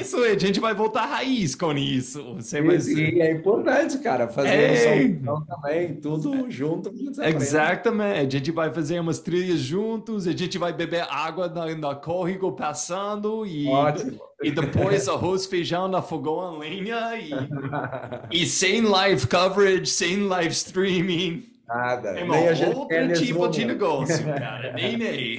Isso, a gente vai voltar raiz com isso. Você vai... E é importante, cara, fazer é... o São Brutão também, tudo junto. Exatamente. A gente vai fazer umas trilhas juntos, a gente vai beber água na, na córrego passando e. Ótimo e depois arroz, feijão na fogão a lenha e, e sem live coverage, sem live streaming. Nada. É uma outro tipo de negócio, cara. Nem nem.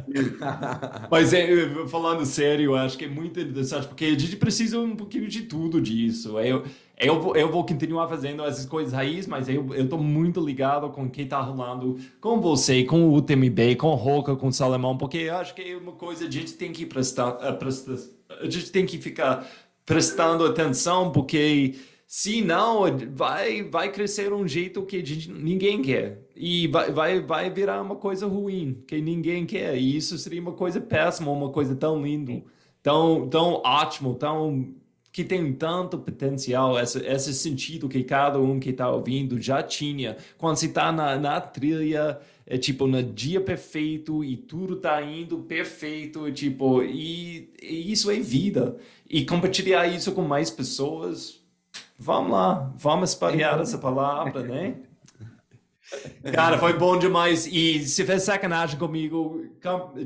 Mas é, falando sério, acho que é muito interessante, porque a gente precisa um pouquinho de tudo disso. Eu, eu, vou, eu vou continuar fazendo essas coisas raiz, mas eu, eu tô muito ligado com o que tá rolando com você, com o UTMB, com o Roca, com o Salomão, porque eu acho que é uma coisa a gente tem que prestar, eh, prestar a gente tem que ficar prestando atenção, porque Senão, vai, vai crescer um jeito que ninguém quer. E vai, vai, vai virar uma coisa ruim, que ninguém quer. E isso seria uma coisa péssima, uma coisa tão linda, tão, tão ótimo, tão que tem tanto potencial, esse, esse sentido que cada um que está ouvindo já tinha. Quando você está na, na trilha, é tipo no dia perfeito e tudo está indo perfeito, tipo, e, e isso é vida. E compartilhar isso com mais pessoas Vamos lá, vamos espalhar essa palavra, né? Cara, foi bom demais. E se fez sacanagem comigo,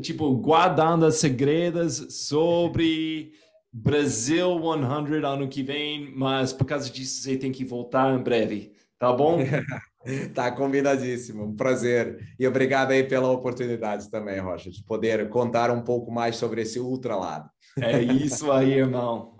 tipo, guardando segredos sobre Brasil 100 ano que vem, mas por causa disso você tem que voltar em breve, tá bom? tá combinadíssimo, um prazer. E obrigado aí pela oportunidade também, Rocha, de poder contar um pouco mais sobre esse ultra lado. É isso aí, irmão.